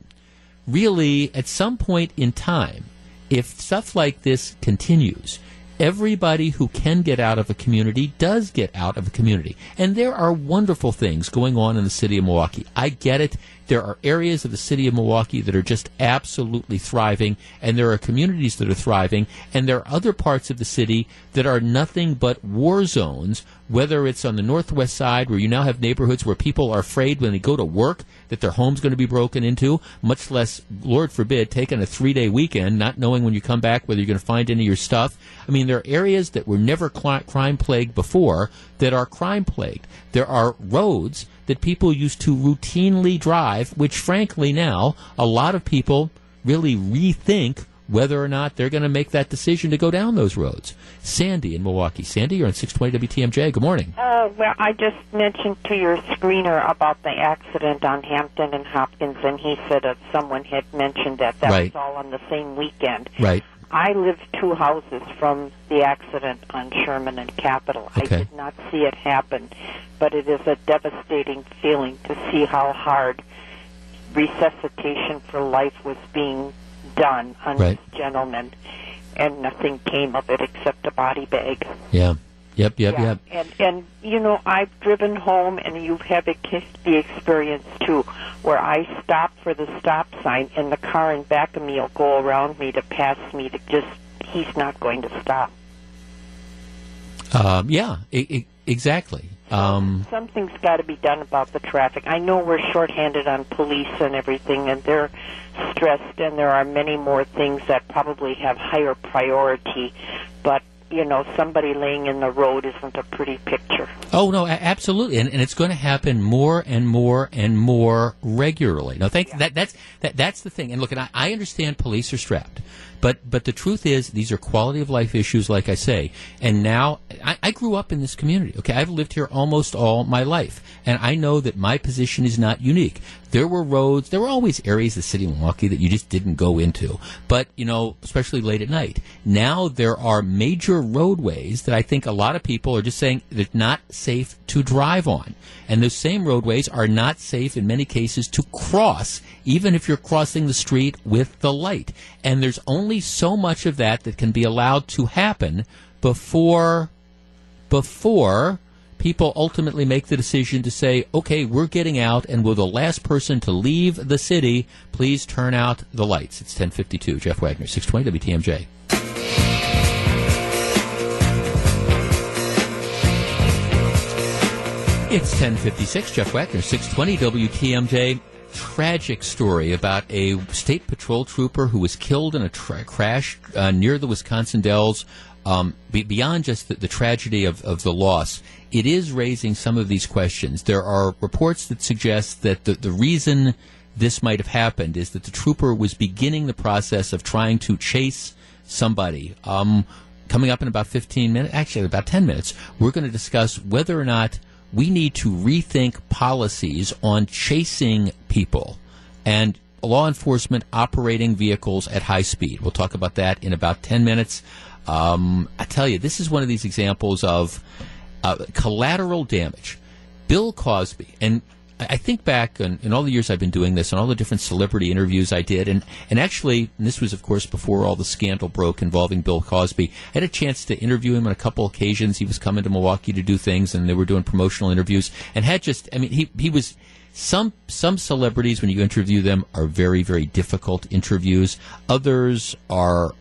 really, at some point in time, if stuff like this continues, everybody who can get out of a community does get out of a community. And there are wonderful things going on in the city of Milwaukee. I get it. There are areas of the city of Milwaukee that are just absolutely thriving, and there are communities that are thriving, and there are other parts of the city that are nothing but war zones, whether it's on the northwest side where you now have neighborhoods where people are afraid when they go to work that their home's going to be broken into, much less, Lord forbid, taking a three day weekend, not knowing when you come back whether you're going to find any of your stuff. I mean, there are areas that were never crime plagued before that are crime plagued. There are roads that people used to routinely drive, which frankly now a lot of people really rethink whether or not they're going to make that decision to go down those roads. Sandy in Milwaukee. Sandy, you're on 620 WTMJ. Good morning. Uh, well, I just mentioned to your screener about the accident on Hampton and Hopkins, and he said that someone had mentioned that that Right. was all on the same weekend. Right. I lived two houses from the accident on Sherman and Capitol. I did not see it happen, but it is a devastating feeling to see how hard resuscitation for life was being done on Right. this gentleman, and nothing came of it except a body bag. Yeah. Yep, yep, Yeah, yep. And and you know, I've driven home, and you have a, the experience too, where I stop for the stop sign, and the car in back of me will go around me to pass me. To just, he's not going to stop. Um, yeah, e- e- exactly. Um, Something's got to be done about the traffic. I know we're shorthanded on police and everything, and they're stressed, and there are many more things that probably have higher priority. But you know, somebody laying in the road isn't a pretty picture. Oh no, absolutely, and, and it's going to happen more and more and more regularly. No, thank that. That's that. That's the thing. And look, and I, I understand police are strapped, but but the truth is these are quality of life issues, like I say. And now I, I grew up in this community. Okay, I've lived here almost all my life, and I know that my position is not unique. There were roads, there were always areas of the city of Milwaukee that you just didn't go into. But, you know, especially late at night. Now there are major roadways that I think a lot of people are just saying they're not safe to drive on. And those same roadways are not safe in many cases to cross, even if you're crossing the street with the light. And there's only so much of that that can be allowed to happen before before people ultimately make the decision to say, okay, we're getting out, and will the last person to leave the city please turn out the lights? It's 1052. Jeff Wagner, 620 WTMJ. It's 1056. Jeff Wagner, 620 WTMJ. Tragic story about a state patrol trooper who was killed in a tra- crash uh, near the Wisconsin Dells. Um, be- beyond just the, the tragedy of, of the loss, it is raising some of these questions. There are reports that suggest that the, the reason this might have happened is that the trooper was beginning the process of trying to chase somebody. Um, coming up in about 15 minutes, actually about 10 minutes, we're going to discuss whether or not we need to rethink policies on chasing people and law enforcement operating vehicles at high speed. We'll talk about that in about 10 minutes. Um, I tell you, this is one of these examples of uh, collateral damage. Bill Cosby, and I think back in, in all the years I've been doing this and all the different celebrity interviews I did, and, and actually, and this was, of course, before all the scandal broke involving Bill Cosby. I had a chance to interview him on a couple occasions. He was coming to Milwaukee to do things, and they were doing promotional interviews, and had just, I mean, he, he was. Some some celebrities, when you interview them, are very very difficult interviews. Others are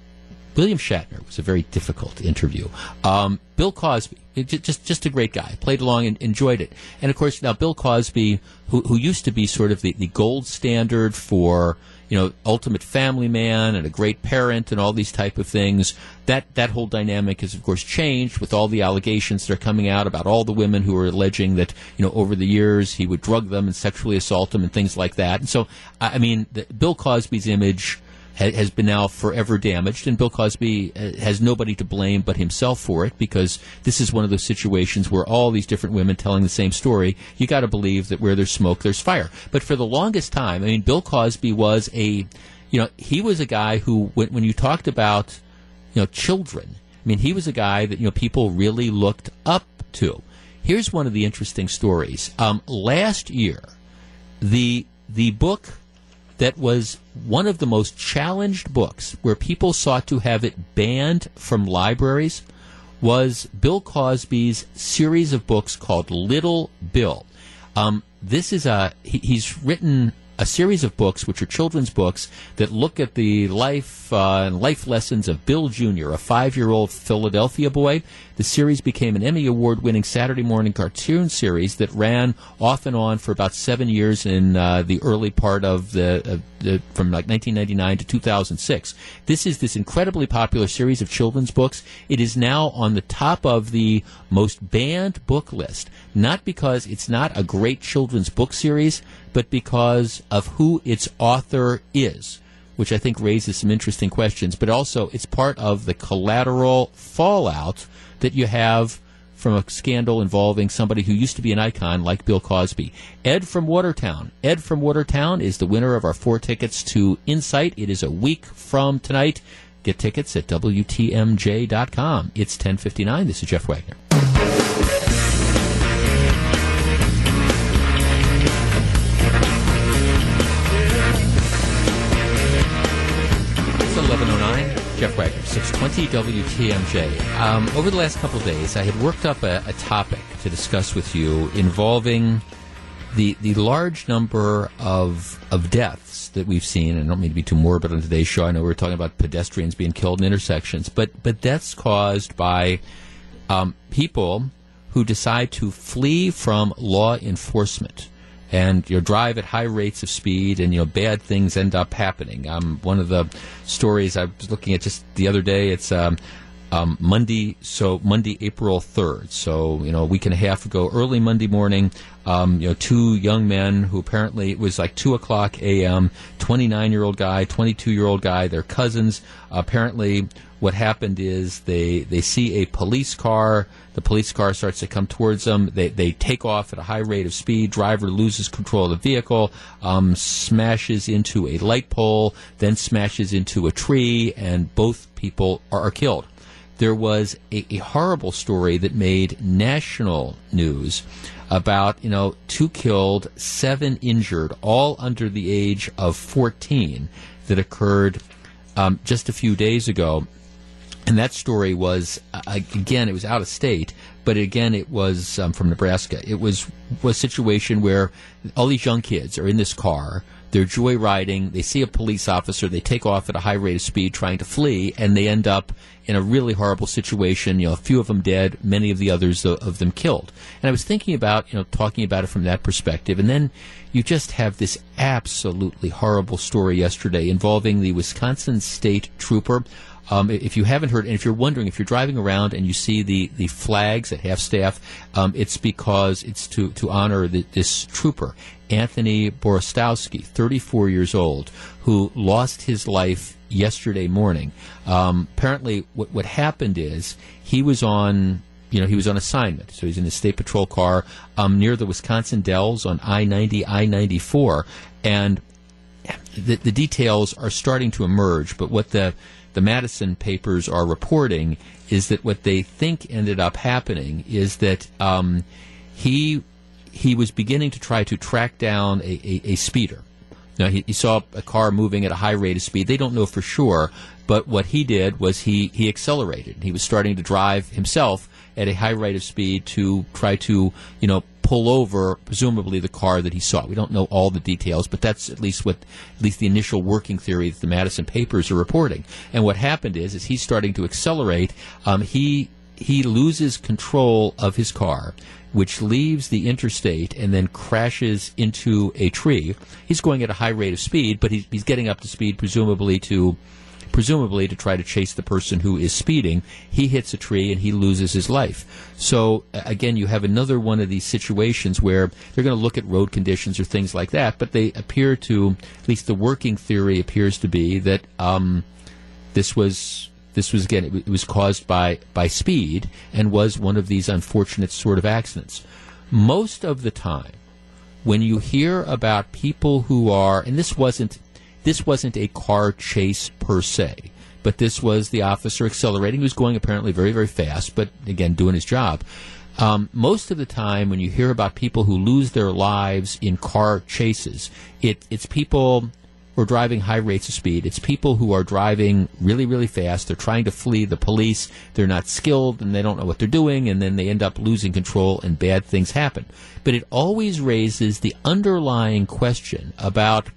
William Shatner was a very difficult interview. Um, Bill Cosby, just just a great guy. Played along and enjoyed it. And of course, now Bill Cosby, who who used to be sort of the, the gold standard for you know ultimate family man and a great parent and all these type of things. That that whole dynamic has of course changed with all the allegations that are coming out about all the women who are alleging that you know over the years he would drug them and sexually assault them and things like that. And so I mean, the, Bill Cosby's image ha- has been now forever damaged, and Bill Cosby uh, has nobody to blame but himself for it because this is one of those situations where all these different women telling the same story, you got to believe that where there's smoke, there's fire. But for the longest time, I mean, Bill Cosby was a, you know, he was a guy who, when, when you talked about, you know, children, I mean, he was a guy that, you know, people really looked up to. Here's one of the interesting stories. Um, last year, the the book that was one of the most challenged books where people sought to have it banned from libraries was Bill Cosby's series of books called Little Bill. Um, this is a he, he's written a series of books which are children's books that look at the life uh, and life lessons of Bill Jr., a five-year-old Philadelphia boy. The series became an Emmy Award-winning Saturday morning cartoon series that ran off and on for about seven years in uh, the early part of the, the from like 1999 to 2006. This is this incredibly popular series of children's books. It is now on the top of the most banned book list, not because it's not a great children's book series, but because of who its author is which I think raises some interesting questions, but also it's part of the collateral fallout that you have from a scandal involving somebody who used to be an icon like Bill Cosby. Ed from Watertown. Ed from Watertown is the winner of our four tickets to Insight. It is a week from tonight. Get tickets at WTMJ.com. It's 1059. This is Jeff Wagner. Jeff Wagner, 620 WTMJ. Um, over the last couple days, I had worked up a, a topic to discuss with you involving the the large number of of deaths that we've seen, and I don't mean to be too morbid on today's show. I know we are talking about pedestrians being killed in intersections, but but deaths caused by um, people who decide to flee from law enforcement and you drive at high rates of speed, and you know bad things end up happening. Um, one of the stories I was looking at just the other day. It's um, um, Monday, so Monday, April 3rd. So, you know, a week and a half ago, early Monday morning, um, you know, two young men who apparently it was like 2 o'clock a.m., 29 year old guy, 22 year old guy, their cousins. Apparently, what happened is they, they see a police car. The police car starts to come towards them. They, they take off at a high rate of speed. Driver loses control of the vehicle, um, smashes into a light pole, then smashes into a tree, and both people are, are killed there was a, a horrible story that made national news about you know two killed, seven injured, all under the age of 14, that occurred um, just a few days ago. And that story was uh, again, it was out of state, but again, it was um, from Nebraska. It was, was a situation where all these young kids are in this car. They're joyriding. They see a police officer. They take off at a high rate of speed, trying to flee, and they end up in a really horrible situation. You know, a few of them dead, many of the others of them killed. And I was thinking about, you know, talking about it from that perspective. And then you just have this absolutely horrible story yesterday involving the Wisconsin State Trooper. Um, if you haven't heard, and if you're wondering, if you're driving around and you see the, the flags at half staff, um, it's because it's to, to honor the, this trooper, Anthony Borostowski, 34 years old, who lost his life yesterday morning. Um, apparently, what what happened is he was on you know, he was on assignment. So he's in his state patrol car um, near the Wisconsin Dells on I 90, I 94. And the, the, details are starting to emerge. But what the, the Madison papers are reporting is that what they think ended up happening is that um, he, he was beginning to try to track down a, a, a speeder. Now, he, he, saw a car moving at a high rate of speed. They don't know for sure, but what he did was he, he accelerated. He was starting to drive himself at a high rate of speed to try to, you know, pull over presumably the car that he saw. We don't know all the details, but that's at least what at least the initial working theory that the Madison papers are reporting. And what happened is, is he's starting to accelerate. Um, he he loses control of his car which leaves the interstate and then crashes into a tree. He's going at a high rate of speed, but he's, he's getting up to speed presumably to presumably to try to chase the person who is speeding. He hits a tree and he loses his life. So again, you have another one of these situations where they're going to look at road conditions or things like that, but they appear to, at least the working theory appears to be that um, this was this was again, it, was caused by, by speed and was one of these unfortunate sort of accidents. Most of the time, when you hear about people who are, and this wasn't, this wasn't a car chase per se, but this was the officer accelerating. He was going apparently very, very fast, but again, doing his job. Um, most of the time, when you hear about people who lose their lives in car chases, it, it's people who are driving high rates of speed. It's people who are driving really, really fast. They're trying to flee the police. They're not skilled and they don't know what they're doing, and then they end up losing control and bad things happen. But it always raises the underlying question about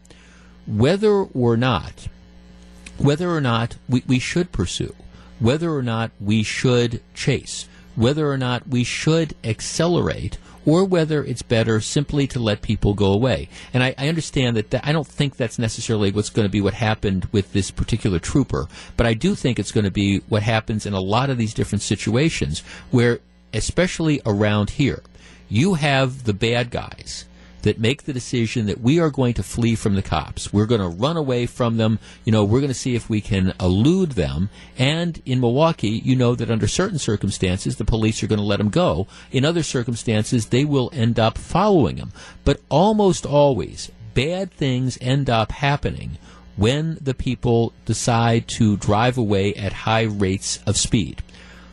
whether or not, whether or not we, we should pursue, whether or not we should chase, whether or not we should accelerate or whether it's better simply to let people go away. And I, I understand that, that I don't think that's necessarily what's going to be what happened with this particular trooper, but I do think it's going to be what happens in a lot of these different situations where, especially around here, you have the bad guys that make the decision that we are going to flee from the cops. We're going to run away from them. You know, we're going to see if we can elude them. And in Milwaukee, you know that under certain circumstances, the police are going to let them go. In other circumstances, they will end up following them. But almost always, bad things end up happening when the people decide to drive away at high rates of speed.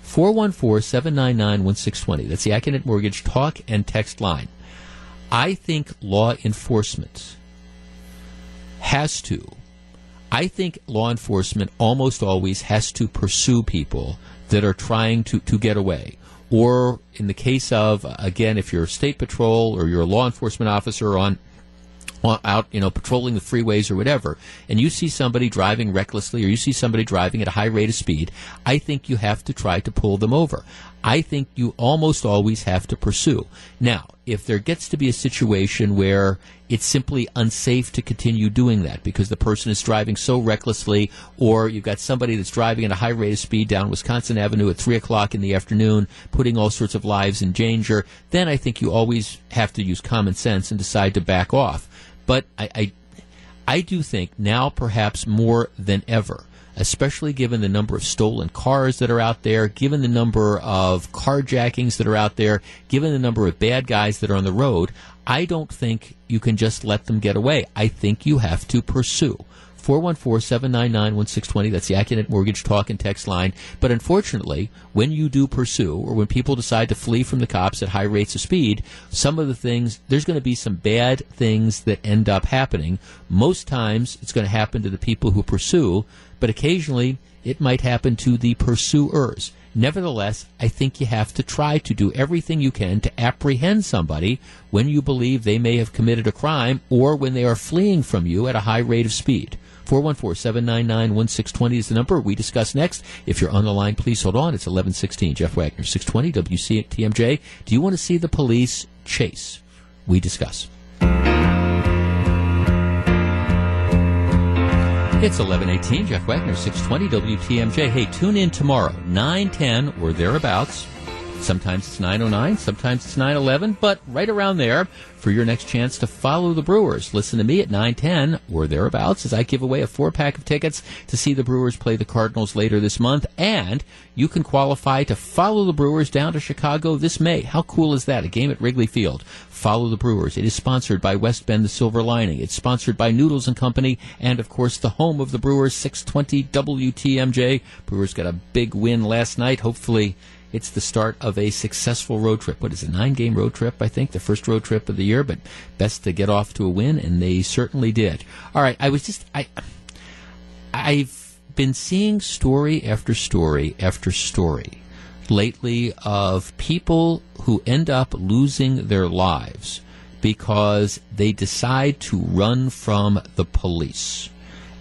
414 799 1620. That's the Accunet Mortgage talk and text line. I think law enforcement has to. I think law enforcement almost always has to pursue people that are trying to, to get away. Or in the case of, again, if you're a state patrol or you're a law enforcement officer on out, you know, patrolling the freeways or whatever, and you see somebody driving recklessly or you see somebody driving at a high rate of speed, I think you have to try to pull them over. I think you almost always have to pursue. Now, if there gets to be a situation where it's simply unsafe to continue doing that because the person is driving so recklessly, or you've got somebody that's driving at a high rate of speed down Wisconsin Avenue at 3 o'clock in the afternoon, putting all sorts of lives in danger, then I think you always have to use common sense and decide to back off. But I, I, I do think now, perhaps more than ever, especially given the number of stolen cars that are out there, given the number of carjackings that are out there, given the number of bad guys that are on the road, I don't think you can just let them get away. I think you have to pursue. 414-799-1620. That's the Accunet Mortgage talk and text line. But unfortunately, when you do pursue or when people decide to flee from the cops at high rates of speed, some of the things, there's going to be some bad things that end up happening. Most times, it's going to happen to the people who pursue, but occasionally, it might happen to the pursuers. Nevertheless, I think you have to try to do everything you can to apprehend somebody when you believe they may have committed a crime or when they are fleeing from you at a high rate of speed. 414-799-1620 is the number we discuss next. If you're on the line, please hold on. It's 1116. Jeff Wagner, 620 WTMJ. Do you want to see the police chase? We discuss. It's 1118, Jeff Wagner, 620 WTMJ. Hey, tune in tomorrow, 910 or thereabouts. Sometimes it's 909, sometimes it's 911, but right around there for your next chance to follow the Brewers. Listen to me at 910 or thereabouts as I give away a four pack of tickets to see the Brewers play the Cardinals later this month. And you can qualify to follow the Brewers down to Chicago this May. How cool is that? A game at Wrigley Field. Follow the Brewers. It is sponsored by West Bend the Silver Lining. It's sponsored by Noodles and Company and of course the home of the Brewers 620 WTMJ. Brewers got a big win last night. Hopefully it's the start of a successful road trip. What is a nine game road trip, I think, the first road trip of the year, but best to get off to a win, and they certainly did. All right, I was just, I, I've been seeing story after story after story lately of people who end up losing their lives because they decide to run from the police.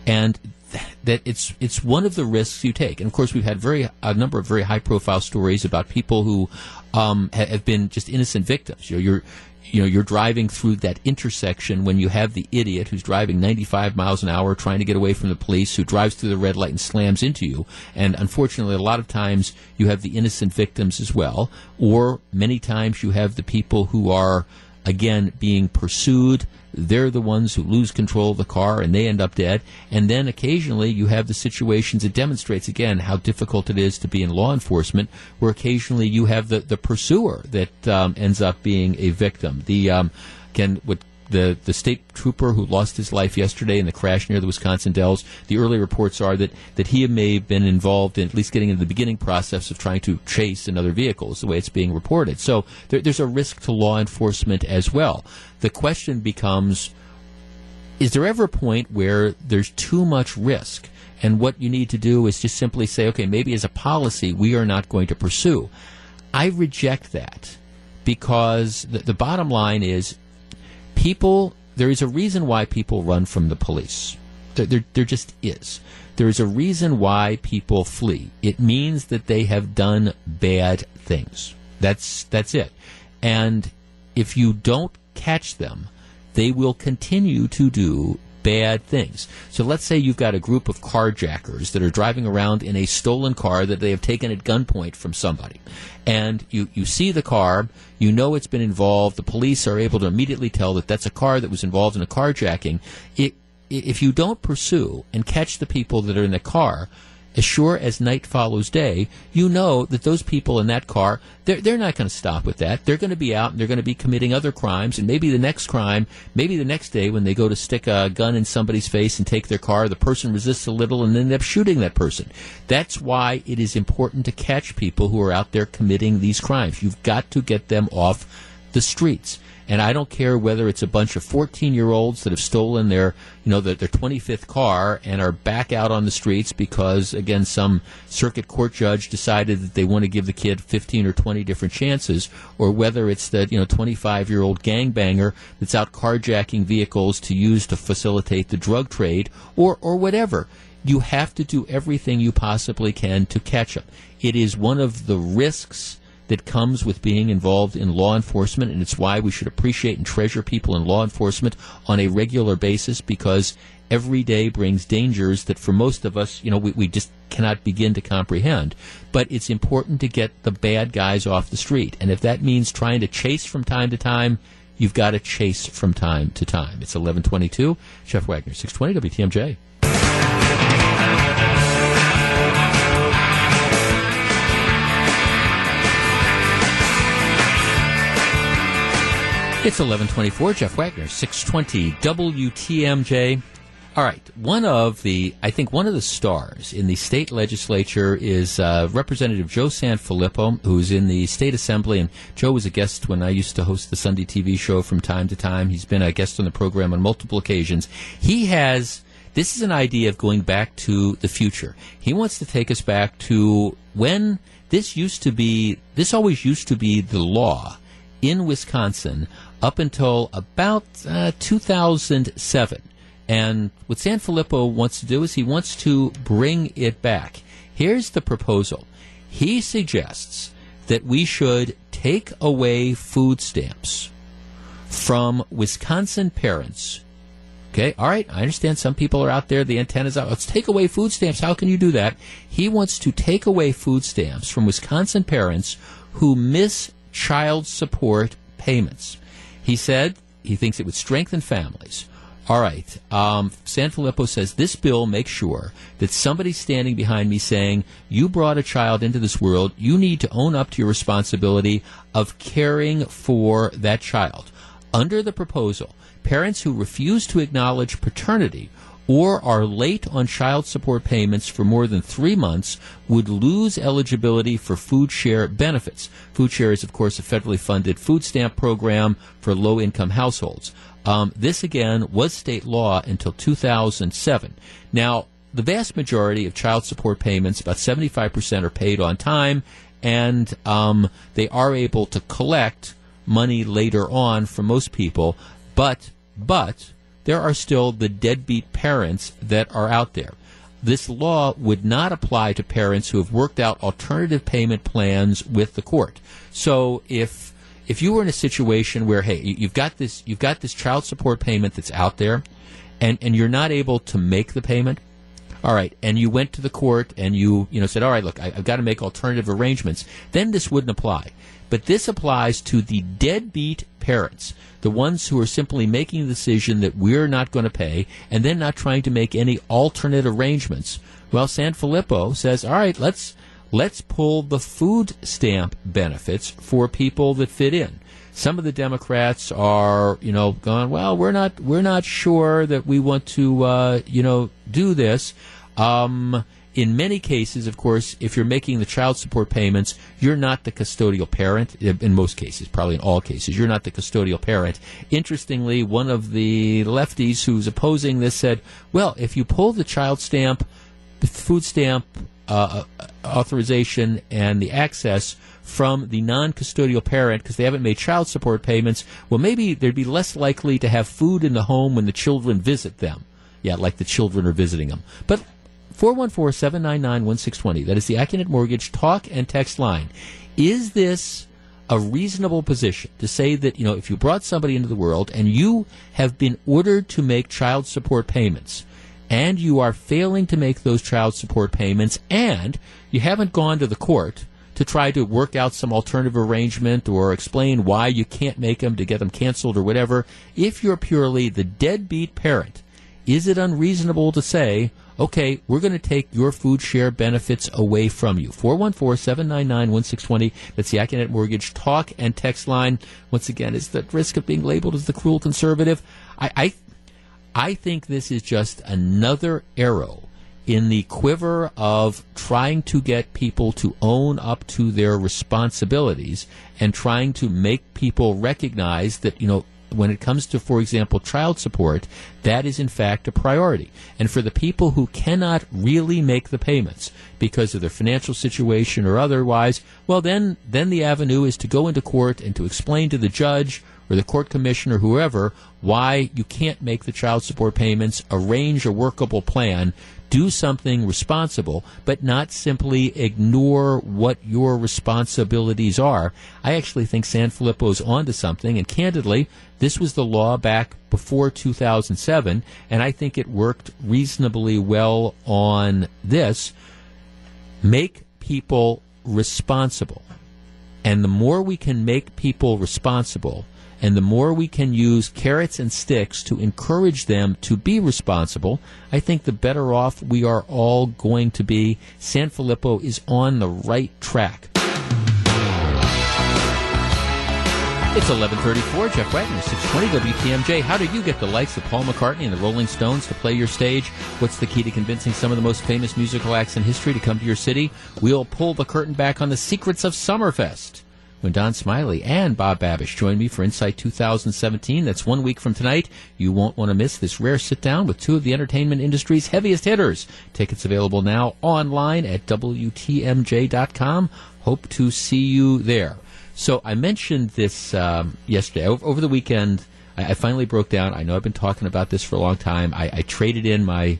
And that it's it's one of the risks you take. And of course, we've had very a number of very high profile stories about people who um, have been just innocent victims. You know, you're you know you're driving through that intersection when you have the idiot who's driving 95 miles an hour trying to get away from the police who drives through the red light and slams into you and unfortunately a lot of times you have the innocent victims as well or many times you have the people who are again being pursued they're the ones who lose control of the car and they end up dead. And then occasionally you have the situations it demonstrates again how difficult it is to be in law enforcement, where occasionally you have the, the pursuer that um, ends up being a victim. The um, what the, the state trooper who lost his life yesterday in the crash near the Wisconsin Dells, the early reports are that, that he may have been involved in at least getting into the beginning process of trying to chase another vehicle, is the way it's being reported. So there, there's a risk to law enforcement as well. The question becomes is there ever a point where there's too much risk? And what you need to do is just simply say, okay, maybe as a policy, we are not going to pursue. I reject that because the, the bottom line is people, there is a reason why people run from the police. There, there, there, just is. There is a reason why people flee. It means that they have done bad things. That's that's it. And if you don't catch them, they will continue to do bad things. So let's say you've got a group of carjackers that are driving around in a stolen car that they have taken at gunpoint from somebody. And you, you see the car, you know it's been involved, the police are able to immediately tell that that's a car that was involved in a carjacking. It, if you don't pursue and catch the people that are in the car, as sure as night follows day, you know that those people in that car, they're, they're not going to stop with that. They're going to be out and they're going to be committing other crimes. And maybe the next crime, maybe the next day when they go to stick a gun in somebody's face and take their car, the person resists a little and end up shooting that person. That's why it is important to catch people who are out there committing these crimes. You've got to get them off the streets. And I don't care whether it's a bunch of 14 year olds that have stolen their, you know, their, their 25th car and are back out on the streets because, again, some circuit court judge decided that they want to give the kid 15 or 20 different chances, or whether it's the, you know, 25 year old gangbanger that's out carjacking vehicles to use to facilitate the drug trade, or, or whatever. You have to do everything you possibly can to catch them. It is one of the risks that comes with being involved in law enforcement, and it's why we should appreciate and treasure people in law enforcement on a regular basis because every day brings dangers that for most of us, you know, we, we just cannot begin to comprehend. But it's important to get the bad guys off the street. And if that means trying to chase from time to time, you've got to chase from time to time. It's 1122. Jeff Wagner, 620 WTMJ. It's 1124, Jeff Wagner, 620 WTMJ. All right, one of the, I think one of the stars in the state legislature is uh, Representative Joe Sanfilippo, who's in the state assembly. And Joe was a guest when I used to host the Sunday TV show from time to time. He's been a guest on the program on multiple occasions. He has, this is an idea of going back to the future. He wants to take us back to when this used to be, this always used to be the law in Wisconsin up until about uh, 2007. And what Sanfilippo wants to do is he wants to bring it back. Here's the proposal. He suggests that we should take away food stamps from Wisconsin parents. Okay, all right, I understand some people are out there, the antenna's out. Let's take away food stamps. How can you do that? He wants to take away food stamps from Wisconsin parents who miss child support payments. He said he thinks it would strengthen families. All right. Um, Sanfilippo says this bill makes sure that somebody's standing behind me saying, You brought a child into this world. You need to own up to your responsibility of caring for that child. Under the proposal, parents who refuse to acknowledge paternity or are late on child support payments for more than three months would lose eligibility for food share benefits. Food share is, of course, a federally funded food stamp program for low income households. Um, this, again, was state law until 2007. Now, the vast majority of child support payments, about 75%, are paid on time, and um, they are able to collect money later on from most people. But, but, there are still the deadbeat parents that are out there. This law would not apply to parents who have worked out alternative payment plans with the court. So if if you were in a situation where hey you've got this you've got this child support payment that's out there and and you're not able to make the payment all right and you went to the court and you you know said all right look I, have got to make alternative arrangements then this wouldn't apply but this applies to the deadbeat parents the ones who are simply making the decision that we're not going to pay and then not trying to make any alternate arrangements. Well, Sanfilippo says, all right, let's let's pull the food stamp benefits for people that fit in. Some of the Democrats are, you know, going, well, we're not we're not sure that we want to, uh, you know, do this. Um, in many cases, of course, if you're making the child support payments, you're not the custodial parent. In most cases, probably in all cases, you're not the custodial parent. Interestingly, one of the lefties who's opposing this said, well, if you pull the child stamp, the food stamp uh, uh authorization, and the access from the non custodial parent because they haven't made child support payments, well, maybe they'd be less likely to have food in the home when the children visit them. Yeah, like the children are visiting them. But 414 799 1620. That is the Accunet Mortgage talk and text line. Is this a reasonable position to say that, you know, if you brought somebody into the world and you have been ordered to make child support payments, and you are failing to make those child support payments, and you haven't gone to the court to try to work out some alternative arrangement or explain why you can't make them to get them canceled or whatever, if you're purely the deadbeat parent, is it unreasonable to say, okay, we're going to take your food share benefits away from you. 414-799-1620. That's the Accunet Mortgage talk and text line. Once again, is the risk of being labeled as the cruel conservative. I, I, I think this is just another arrow in the quiver of trying to get people to own up to their responsibilities and trying to make people recognize that, you know, when it comes to, for example, child support, that is in fact a priority. And for the people who cannot really make the payments because of their financial situation or otherwise, well, then, then the avenue is to go into court and to explain to the judge or the court commissioner, whoever, why you can't make the child support payments, arrange a workable plan do something responsible, but not simply ignore what your responsibilities are. I actually think Sanfilippo's onto something, and candidly, this was the law back before 2007, and I think it worked reasonably well on this. Make people responsible. And the more we can make people responsible, and the more we can use carrots and sticks to encourage them to be responsible, I think the better off we are all going to be. Sanfilippo is on the right track. It's 1134, Jeff Wagner, 620 WTMJ. How do you get the likes of Paul McCartney and the Rolling Stones to play your stage? What's the key to convincing some of the most famous musical acts in history to come to your city? We'll pull the curtain back on the secrets of Summerfest when Don Smiley and Bob Babisch join me for Insight 2017. That's one week from tonight. You won't want to miss this rare sit down with two of the entertainment industry's heaviest hitters. Tickets available now online at WTMJ.com. Hope to see you there. So I mentioned this um, yesterday. Over, the weekend, I, I, finally broke down. I know I've been talking about this for a long time. I, I traded in my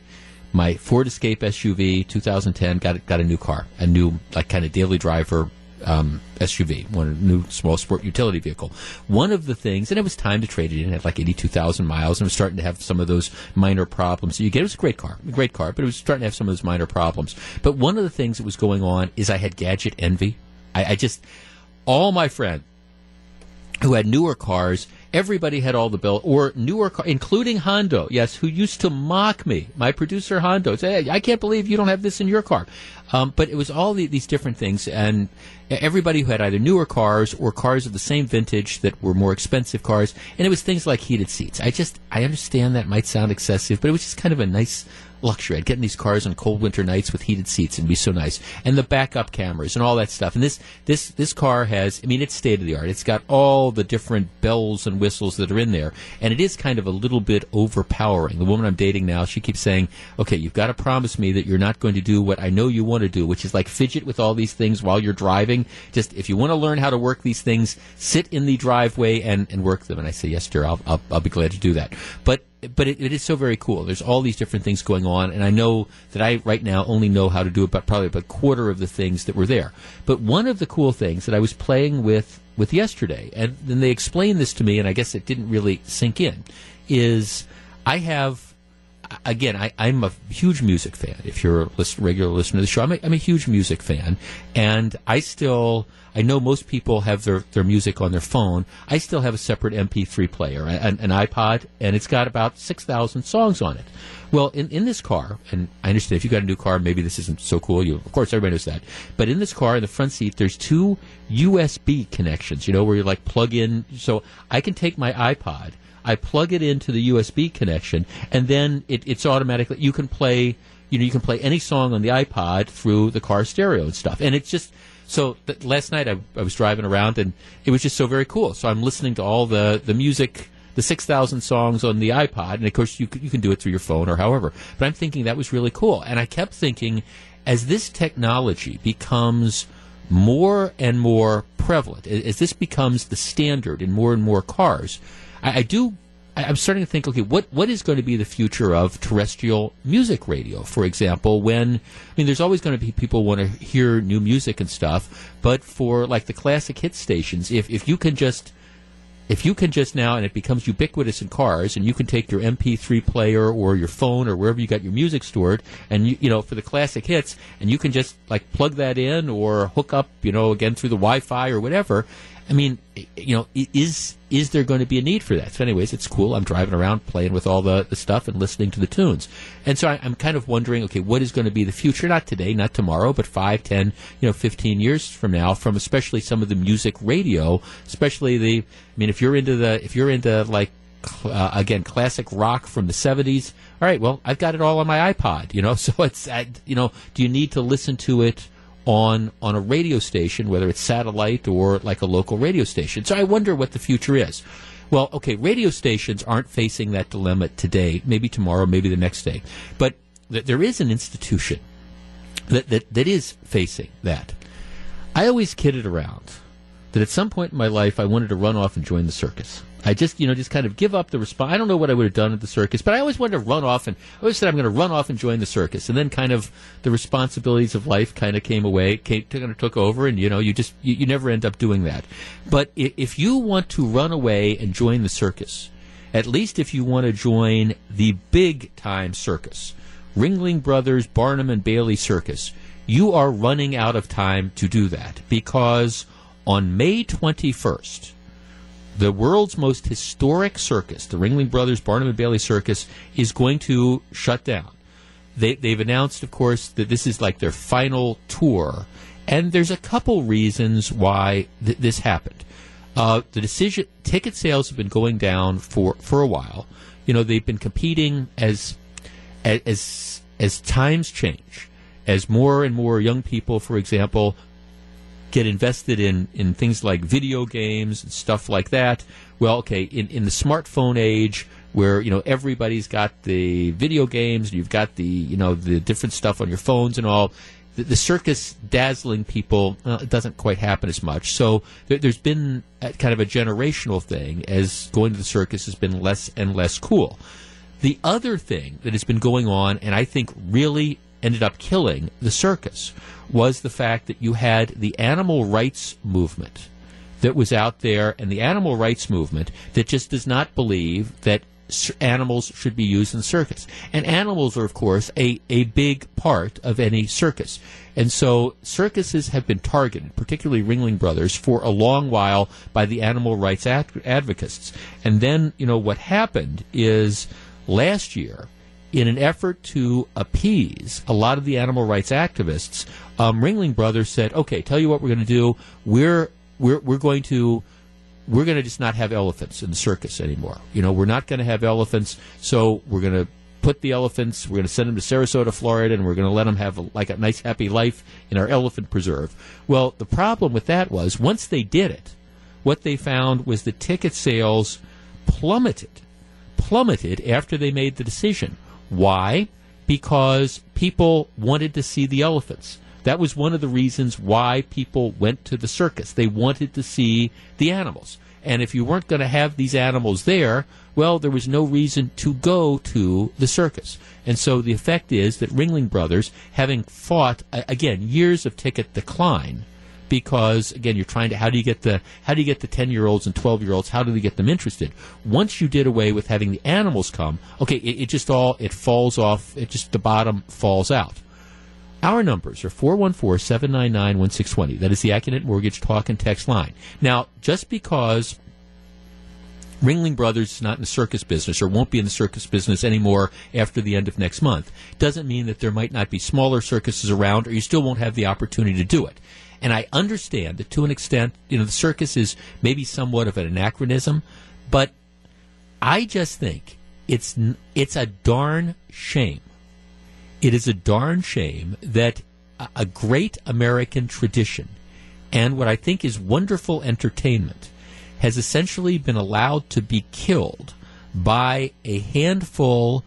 my Ford Escape SUV 2010. Got got a new car, a new like kind of daily driver um, SUV, one new small sport utility vehicle. One of the things, and it was time to trade it in at like 82,000 miles, and it was starting to have some of those minor problems. So you get it was a great car, a great car, but it was starting to have some of those minor problems. But one of the things that was going on is I had gadget envy. I, I just all my friends who had newer cars, everybody had all the bill or newer car, including Hondo. Yes, who used to mock me, my producer Hondo. Say, hey, I can't believe you don't have this in your car. Um, but it was all the, these different things, and everybody who had either newer cars or cars of the same vintage that were more expensive cars, and it was things like heated seats. I just I understand that might sound excessive, but it was just kind of a nice luxury. I'd get in these cars on cold winter nights with heated seats and be so nice. And the backup cameras and all that stuff. And this this this car has I mean it's state of the art. It's got all the different bells and whistles that are in there. And it is kind of a little bit overpowering. The woman I'm dating now, she keeps saying, Okay, you've got to promise me that you're not going to do what I know you want to do, which is like fidget with all these things while you're driving. Just if you want to learn how to work these things, sit in the driveway and, and work them. And I say, Yes, dear, I'll, I'll, I'll be glad to do that. But but it, it is so very cool. There's all these different things going on, and I know that I right now only know how to do about probably about a quarter of the things that were there. But one of the cool things that I was playing with with yesterday, and then they explained this to me, and I guess it didn't really sink in, is I have again, I, am a huge music fan. If you're a regular listener to the show, I'm a, I'm a huge music fan, and I still I know most people have their, their music on their phone. I still have a separate MP3 player, an, an iPod, and it's got about 6,000 songs on it. Well, in, in this car, and I understand if you got a new car, maybe this isn't so cool. You, of course, everybody knows that. But in this car, in the front seat, there's two USB connections, you know, where you like plug in. So I can take my iPod, I plug it into the USB connection, and then it, it's automatically, you can play, you know, you can play any song on the iPod through the car stereo and stuff. And it's just, so th- last night I, I, was driving around and it was just so very cool. So I'm listening to all the, the music, the 6,000 songs on the iPod. And of course, you, you can do it through your phone or however. But I'm thinking that was really cool. And I kept thinking, as this technology becomes more and more prevalent, as this becomes the standard in more and more cars, I, I do I'm starting to think, okay, what what is going to be the future of terrestrial music radio? For example, when I mean, there's always going to be people want to hear new music and stuff, but for like the classic hit stations, if if you can just if you can just now and it becomes ubiquitous in cars and you can take your mp3 player or your phone or wherever you got your music stored and you, you know for the classic hits and you can just like plug that in or hook up you know again through the wi-fi or whatever i mean you know is is there going to be a need for that? So anyways it's cool. I'm driving around playing with all the, the stuff and listening to the tunes. And so I, i'm kind of wondering okay what is going to be the future? Not today not tomorrow but five ten you know 15 years from now from especially some of the music radio especially the i mean if you're into the if you're into like uh, again classic rock from the 70s all right well i've got it all on my ipod you know? So it's uh, you know do you need to listen to it on on a radio station whether it's satellite or like a local radio station. So i wonder what the future is. Well okay radio stations aren't facing that dilemma today maybe tomorrow maybe the next day. But th- there is an institution that, that that is facing that. I always kidded around that at some point in my life I wanted to run off and join the circus. I just, you know, just kind of give up the response. I don't know what I would have done at the circus, but I always wanted to run off and I always said I'm going to run off and join the circus. And then kind of the responsibilities of life kind of came away, came, kind of took over, and you know, you just you, you never end up doing that. But if you want to run away and join the circus, at least if you want to join the big time circus, Ringling Brothers, Barnum and Bailey Circus, you are running out of time to do that because on May 21st, the world's most historic circus, the Ringling Brothers Barnum and Bailey Circus, is going to shut down. They, they've announced, of course, that this is like their final tour, and there's a couple reasons why th- this happened. Uh, the decision, ticket sales have been going down for, for a while. You know, they've been competing as as as times change, as more and more young people, for example, get invested in, in things like video games and stuff like that. Well, okay, in, in the smartphone age where, you know, everybody's got the video games and you've got the, you know, the different stuff on your phones and all, the, the circus dazzling people, uh, doesn't quite happen as much. So there, there's been kind of a generational thing as going to the circus has been less and less cool. The other thing that has been going on, and I think really ended up killing the circus, was the fact that you had the animal rights movement that was out there, and the animal rights movement that just does not believe that animals should be used in circus. And animals are, of course, a, a big part of any circus. And so circuses have been targeted, particularly Ringling Brothers, for a long while by the animal rights ad- advocates. And then, you know, what happened is last year, in an effort to appease a lot of the animal rights activists, um, Ringling Brothers said, "Okay, tell you what we're going to do. We're we're we're going to." We're going to just not have elephants in the circus anymore. You know, we're not going to have elephants, so we're going to put the elephants. We're going to send them to Sarasota, Florida, and we're going to let them have a, like a nice, happy life in our elephant preserve. Well, the problem with that was once they did it, what they found was the ticket sales plummeted plummeted after they made the decision. Why? Because people wanted to see the elephants. That was one of the reasons why people went to the circus. They wanted to see the animals. And if you weren't going to have these animals there, well, there was no reason to go to the circus. And so the effect is that Ringling Brothers, having fought, again, years of ticket decline, because again you're trying to how do you get the how do you get the 10 year olds and 12 year olds how do they get them interested once you did away with having the animals come okay it, it just all it falls off it just the bottom falls out our numbers are 414-799-1620 that is the Accunet Mortgage talk and text line now just because Ringling Brothers is not in the circus business or won't be in the circus business anymore after the end of next month. Doesn't mean that there might not be smaller circuses around or you still won't have the opportunity to do it. And I understand that to an extent, you know, the circus is maybe somewhat of an anachronism, but I just think it's it's a darn shame. It is a darn shame that a, a great American tradition and what I think is wonderful entertainment has essentially been allowed to be killed by a handful,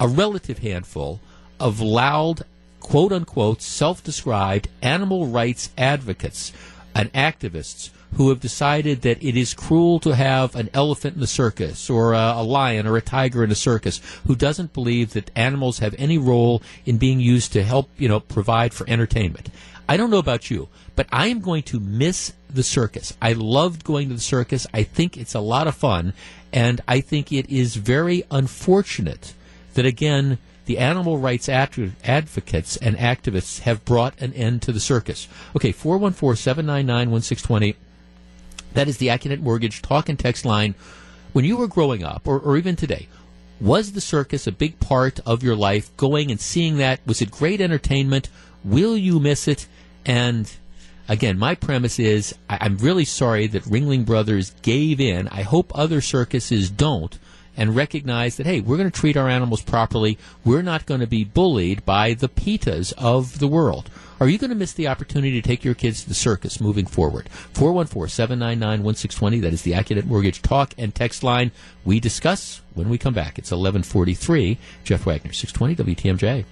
a relative handful of loud, quote unquote, self described animal rights advocates. and activists who have decided that it is cruel to have an elephant in the circus or a, a, lion or a tiger in a circus who doesn't believe that animals have any role in being used to help, you know, provide for entertainment. I don't know about you, but I am going to miss the circus. I loved going to the circus. I think it's a lot of fun, and I think it is very unfortunate that again the animal rights advocates and activists have brought an end to the circus. Okay, 414 799 1620. That is the Accunet Mortgage talk and text line. When you were growing up, or, or even today, was the circus a big part of your life? Going and seeing that? Was it great entertainment? Will you miss it? And again, my premise is I- I'm really sorry that Ringling Brothers gave in. I hope other circuses don't and recognize that, hey, we're going to treat our animals properly. We're not going to be bullied by the PETAs of the world. Are you going to miss the opportunity to take your kids to the circus moving forward? 414 799 1620. That is the Accunet Mortgage talk and text line. We discuss when we come back. It's 1143. Jeff Wagner, 620 WTMJ.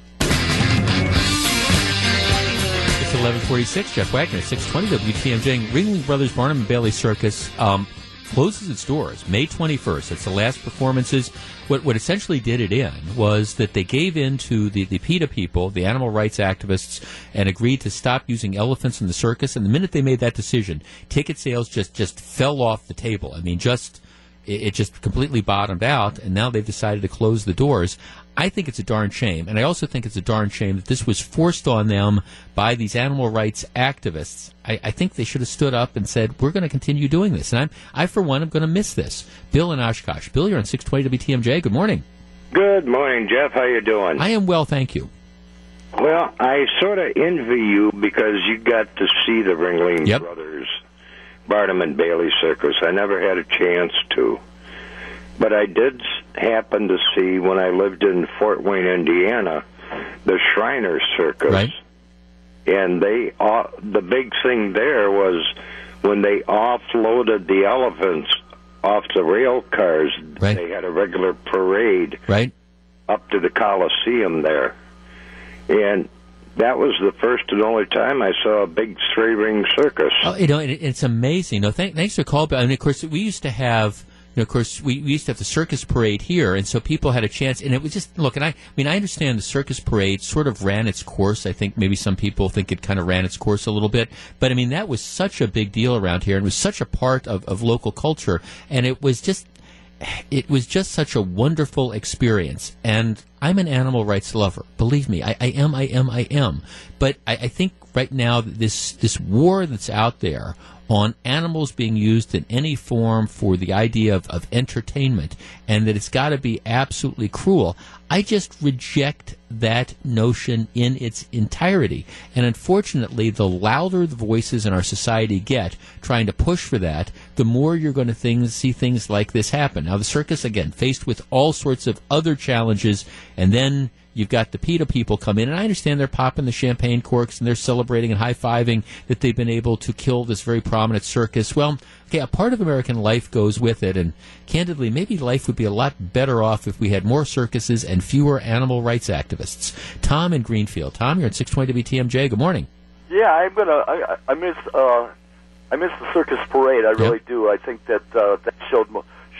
It's 1146. Jeff Wagner, 620 WTMJ. Ringling Brothers Barnum and Bailey Circus. Um, closes its doors May 21st. It's the last performances. What, what essentially did it in was that they gave in to the, the PETA people, the animal rights activists, and agreed to stop using elephants in the circus. And the minute they made that decision, ticket sales just, just fell off the table. I mean, just it, it just completely bottomed out, and now they've decided to close the doors. I think it's a darn shame. And I also think it's a darn shame that this was forced on them by these animal rights activists. I, I think they should have stood up and said, we're going to continue doing this. And I'm, I, for one, am going to miss this. Bill in Oshkosh. Bill, you're on 620 WTMJ. Good morning. Good morning, Jeff. How you doing? I am well, thank you. Well, I sort of envy you because you got to see the Ringling yep. Brothers, Barnum and Bailey Circus. I never had a chance to. But I did happen to see when I lived in Fort Wayne, Indiana, the Shriner Circus. Right. And they, uh, the big thing there was when they offloaded the elephants off the rail cars. Right. They had a regular parade. Right. Up to the Coliseum there, and that was the first and only time I saw a big three ring circus. Oh, you know, it, it's amazing. No, th- thanks for calling. And of course, we used to have you of course, we, we used to have the circus parade here, and so people had a chance. And it was just look, and I, I mean, I understand the circus parade sort of ran its course. I think maybe some people think it kind of ran its course a little bit, but I mean, that was such a big deal around here, and was such a part of, of local culture, and it was just it was just such a wonderful experience. And I'm an animal rights lover. Believe me, I, I am, I am, I am. But I, I, think right now this this war that's out there on animals being used in any form for the idea of, of entertainment and that it's got to be absolutely cruel. I just reject that notion in its entirety. And unfortunately, the louder the voices in our society get trying to push for that, the more you're going to things, see things like this happen. Now, the circus, again, faced with all sorts of other challenges, and then You've got the PETA people come in, and I understand they're popping the champagne corks and they're celebrating and high fiving that they've been able to kill this very prominent circus. Well, okay, a part of American life goes with it, and candidly, maybe life would be a lot better off if we had more circuses and fewer animal rights activists. Tom in Greenfield. Tom, you're at 620 WTMJ. Good morning. Yeah, I'm gonna. I, I miss. Uh, I miss the circus parade. I really yep. do. I think that uh, that showed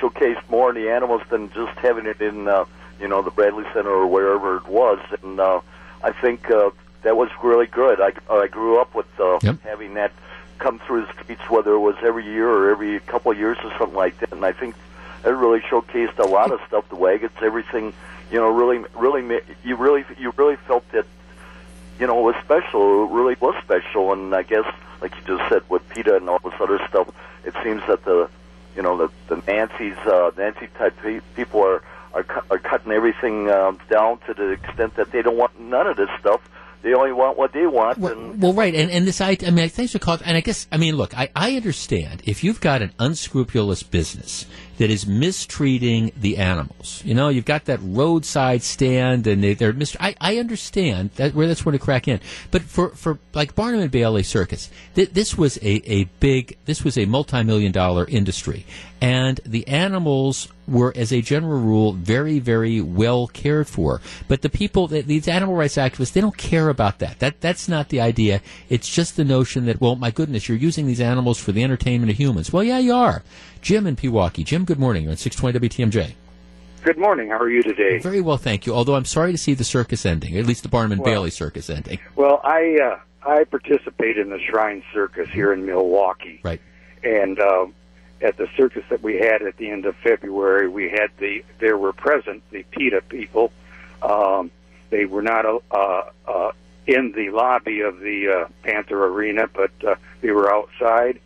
showcased more in the animals than just having it in. Uh, you know, the Bradley Center or wherever it was. And uh, I think uh, that was really good. I, I grew up with uh, yep. having that come through the streets, whether it was every year or every couple of years or something like that. And I think it really showcased a lot of stuff. The wagons, everything, you know, really, really, you really, you really felt that, you know, it was special. It really was special. And I guess, like you just said, with PETA and all this other stuff, it seems that the, you know, the the Nancy's uh, Nancy type people are are, cu- are cutting everything um, down to the extent that they don't want none of this stuff. They only want what they want. Well, and well right, and and this I, I mean, thanks for calling. And I guess I mean, look, I, I understand if you've got an unscrupulous business that is mistreating the animals. You know, you've got that roadside stand, and they, they're mist- I, I understand that where that's where to crack in. But for, for like Barnum and Bailey Circus, th- this was a, a big, this was a multi-million dollar industry, and the animals were, as a general rule, very, very well cared for. But the people, th- these animal rights activists, they don't care about that. That that's not the idea. It's just the notion that, well, my goodness, you're using these animals for the entertainment of humans. Well, yeah, you are. Jim in Pewaukee. Jim, good morning. You're on 620 WTMJ. Good morning. How are you today? Very well, thank you. Although I'm sorry to see the circus ending, at least the Barnum and Well- Bailey circus ending. Well, I uh, I participate in the Shrine Circus here in Milwaukee. Right. And uh, at the circus that we had at the end of February, we had the there were present the PETA people. Um, they were not uh, uh, in the lobby of the uh, Panther Arena, but uh, they were outside,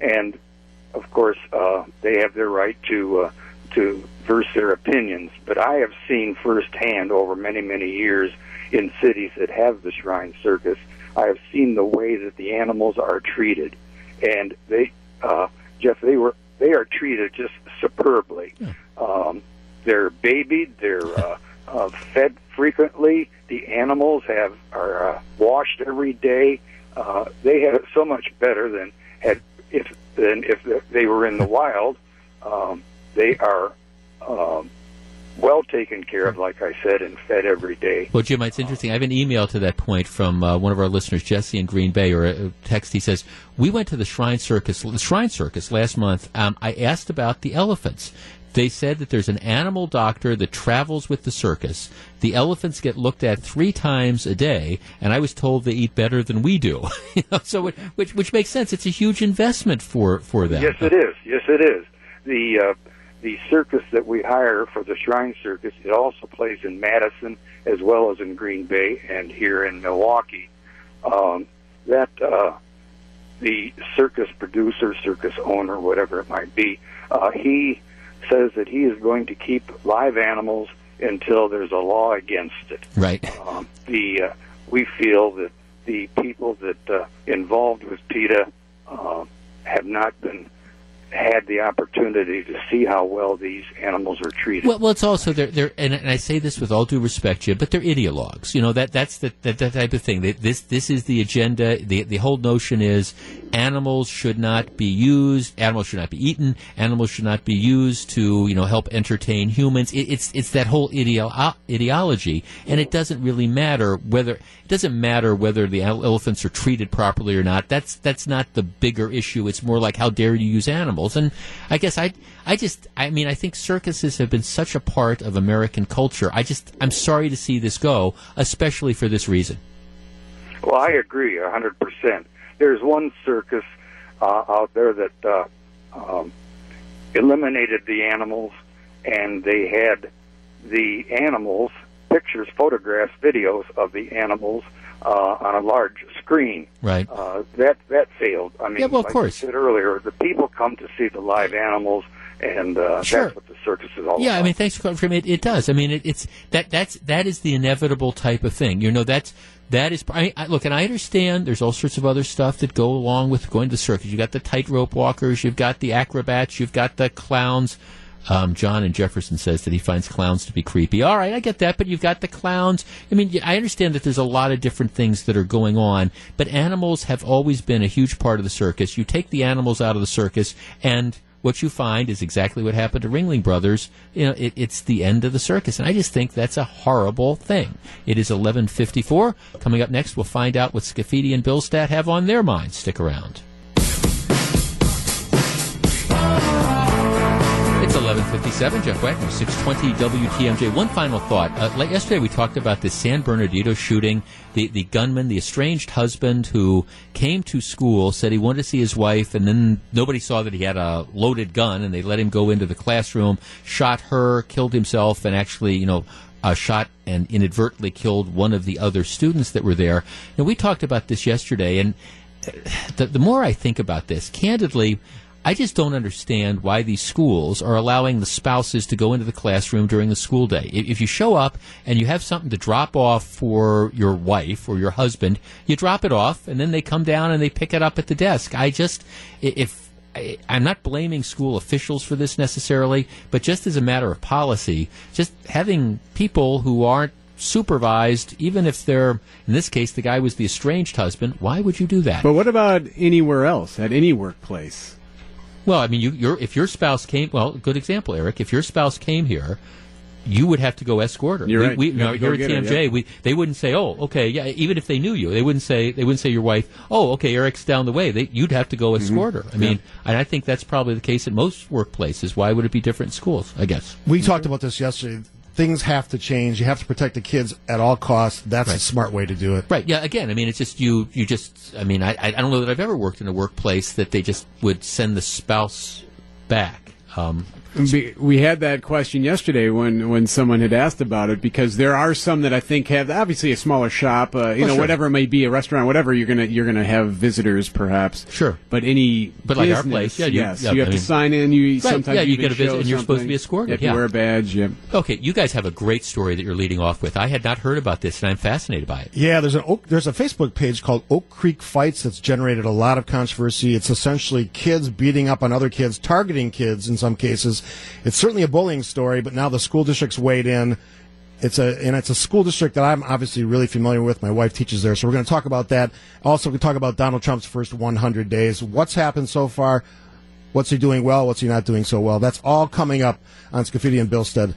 and of course uh, they have their right to uh, to verse their opinions. But I have seen firsthand over many many years in cities that have the Shrine Circus, I have seen the way that the animals are treated, and they, uh, Jeff, they were they are treated just superbly. Um, they're babied, they're uh, uh, fed frequently. The animals have are uh, washed every day. Uh, they have it so much better than had if than if they were in the wild. Um, they are um, well taken care of, like I said, and fed every day. Well, Jim, it's interesting. I have an email to that point from uh, one of our listeners, Jesse in Green Bay, or a text. He says, "We went to the Shrine Circus, the Shrine Circus last month. Um, I asked about the elephants. They said that there's an animal doctor that travels with the circus. The elephants get looked at three times a day, and I was told they eat better than we do. You know, so, which which makes sense. It's a huge investment for for them. Yes, it is. Yes, it is. The uh, the circus that we hire for the Shrine Circus, it also plays in Madison as well as in Green Bay and here in Milwaukee. Um, that uh, the circus producer, circus owner, whatever it might be, uh, he says that he is going to keep live animals until there's a law against it. Right. Um, the uh, we feel that the people that uh, involved with PETA uh, have not been had the opportunity to see how well these animals are treated. Well, well, it's also they're, they're and, and I say this with all due respect, Jim, but they're ideologues. You know that that's the that, that type of thing. They, this this is the agenda. The the whole notion is animals should not be used. Animals should not be eaten. Animals should not be used to you know help entertain humans. It, it's it's that whole ideo- uh, ideology, and it doesn't really matter whether it doesn't matter whether the elephants are treated properly or not. That's that's not the bigger issue. It's more like how dare you use animals. And I guess I I just I mean I think circuses have been such a part of American culture. I just I'm sorry to see this go, especially for this reason. Well, I agree a hundred percent. There's one circus uh, out there that uh, um, eliminated the animals, and they had the animals pictures, photographs, videos of the animals uh, on a large screen. Right. Uh, that that failed. I mean, Yeah, well, of like course. I said earlier, the people come to see the live animals, and uh, Sure. that's what the circus is all Yeah, about. I mean, thanks for confirming. It, it does. I mean, it, it's that that's that is the inevitable type of thing. You know, that's that is. I, I, look, and I understand. There's all sorts of other stuff that go along with going to the circus. You've got the tightrope walkers. You've got the acrobats. You've got the clowns. Um, John and Jefferson says that he finds clowns to be creepy. All right, I get that, but you've got the clowns. I mean, I understand that there's a lot of different things that are going on, but animals have always been a huge part of the circus. You take the animals out of the circus, and what you find is exactly what happened to Ringling Brothers. You know, it, it's the end of the circus, and I just think that's a horrible thing. It is 11:54. Coming up next, we'll find out what Scaffidi and Billstat have on their minds. Stick around. It's 11:57. Jeff Wagner, 620 WTMJ. One final thought. Uh, like yesterday, we talked about the San Bernardino shooting. The the gunman, the estranged husband who came to school, said he wanted to see his wife, and then nobody saw that he had a loaded gun, and they let him go into the classroom, shot her, killed himself, and actually, you know. Uh, shot and inadvertently killed one of the other students that were there. And we talked about this yesterday, and uh, the, the more I think about this, candidly, I just don't understand why these schools are allowing the spouses to go into the classroom during the school day. If you show up and you have something to drop off for your wife or your husband, you drop it off and then they come down and they pick it up at the desk. I just, if I, am not blaming school officials for this necessarily, but just as a matter of policy, just having people who aren't supervised, even if they're, in this case, the guy was the estranged husband, why would you do that? But what about anywhere else, at any workplace? Well, I mean, you, your if your spouse came, well, good example, Eric. If your spouse came here, you would have to go escort her. You're we, right. we, You you have know, to here at get her, TMJ, yeah. we they wouldn't say, "Oh, okay, yeah." Even if they knew you, they wouldn't say they wouldn't say your wife, "Oh, okay, Eric's down the way." They, you'd have to go mm-hmm. escort her. I mean, and I think that's probably the case in most workplaces. Why would it be different in schools? I guess. We talked about this yesterday. Things have to change. You have to protect the kids at all costs. That's a smart way to do it. Right. Yeah. Again, I mean, it's just you. You just. I mean, I. I don't know that I've ever worked in a workplace that they just would send the spouse back. Um, We, we had that question yesterday when, when someone had asked about it because there are some that I think have obviously a smaller shop, uh, you Oh, know, sure. whatever it may be, a restaurant, whatever. You're gonna you're gonna have visitors, perhaps. Sure. But any But like our place, yeah, you- yes, yeah, you have I to sign in. You Right, sometimes yeah, you even get a visit and you're supposed to be escorted, You have to yeah. wear a badge. Yeah. okay, you guys have a great story that you're leading off with. I had not heard about this, and I'm fascinated by it. Yeah, there's an Oak, there's a Facebook page called Oak Creek Fights that's generated a lot of controversy. It's essentially kids beating up on other kids, targeting kids in some cases. It's certainly a bullying story, but now the school district's weighed in. It's a and it's a school district that I'm obviously really familiar with. My wife teaches there, so we're going to talk about that. Also, we talk about Donald Trump's first 100 days. What's happened so far? What's he doing well? What's he not doing so well? That's all coming up on Scaffidi and Billstead.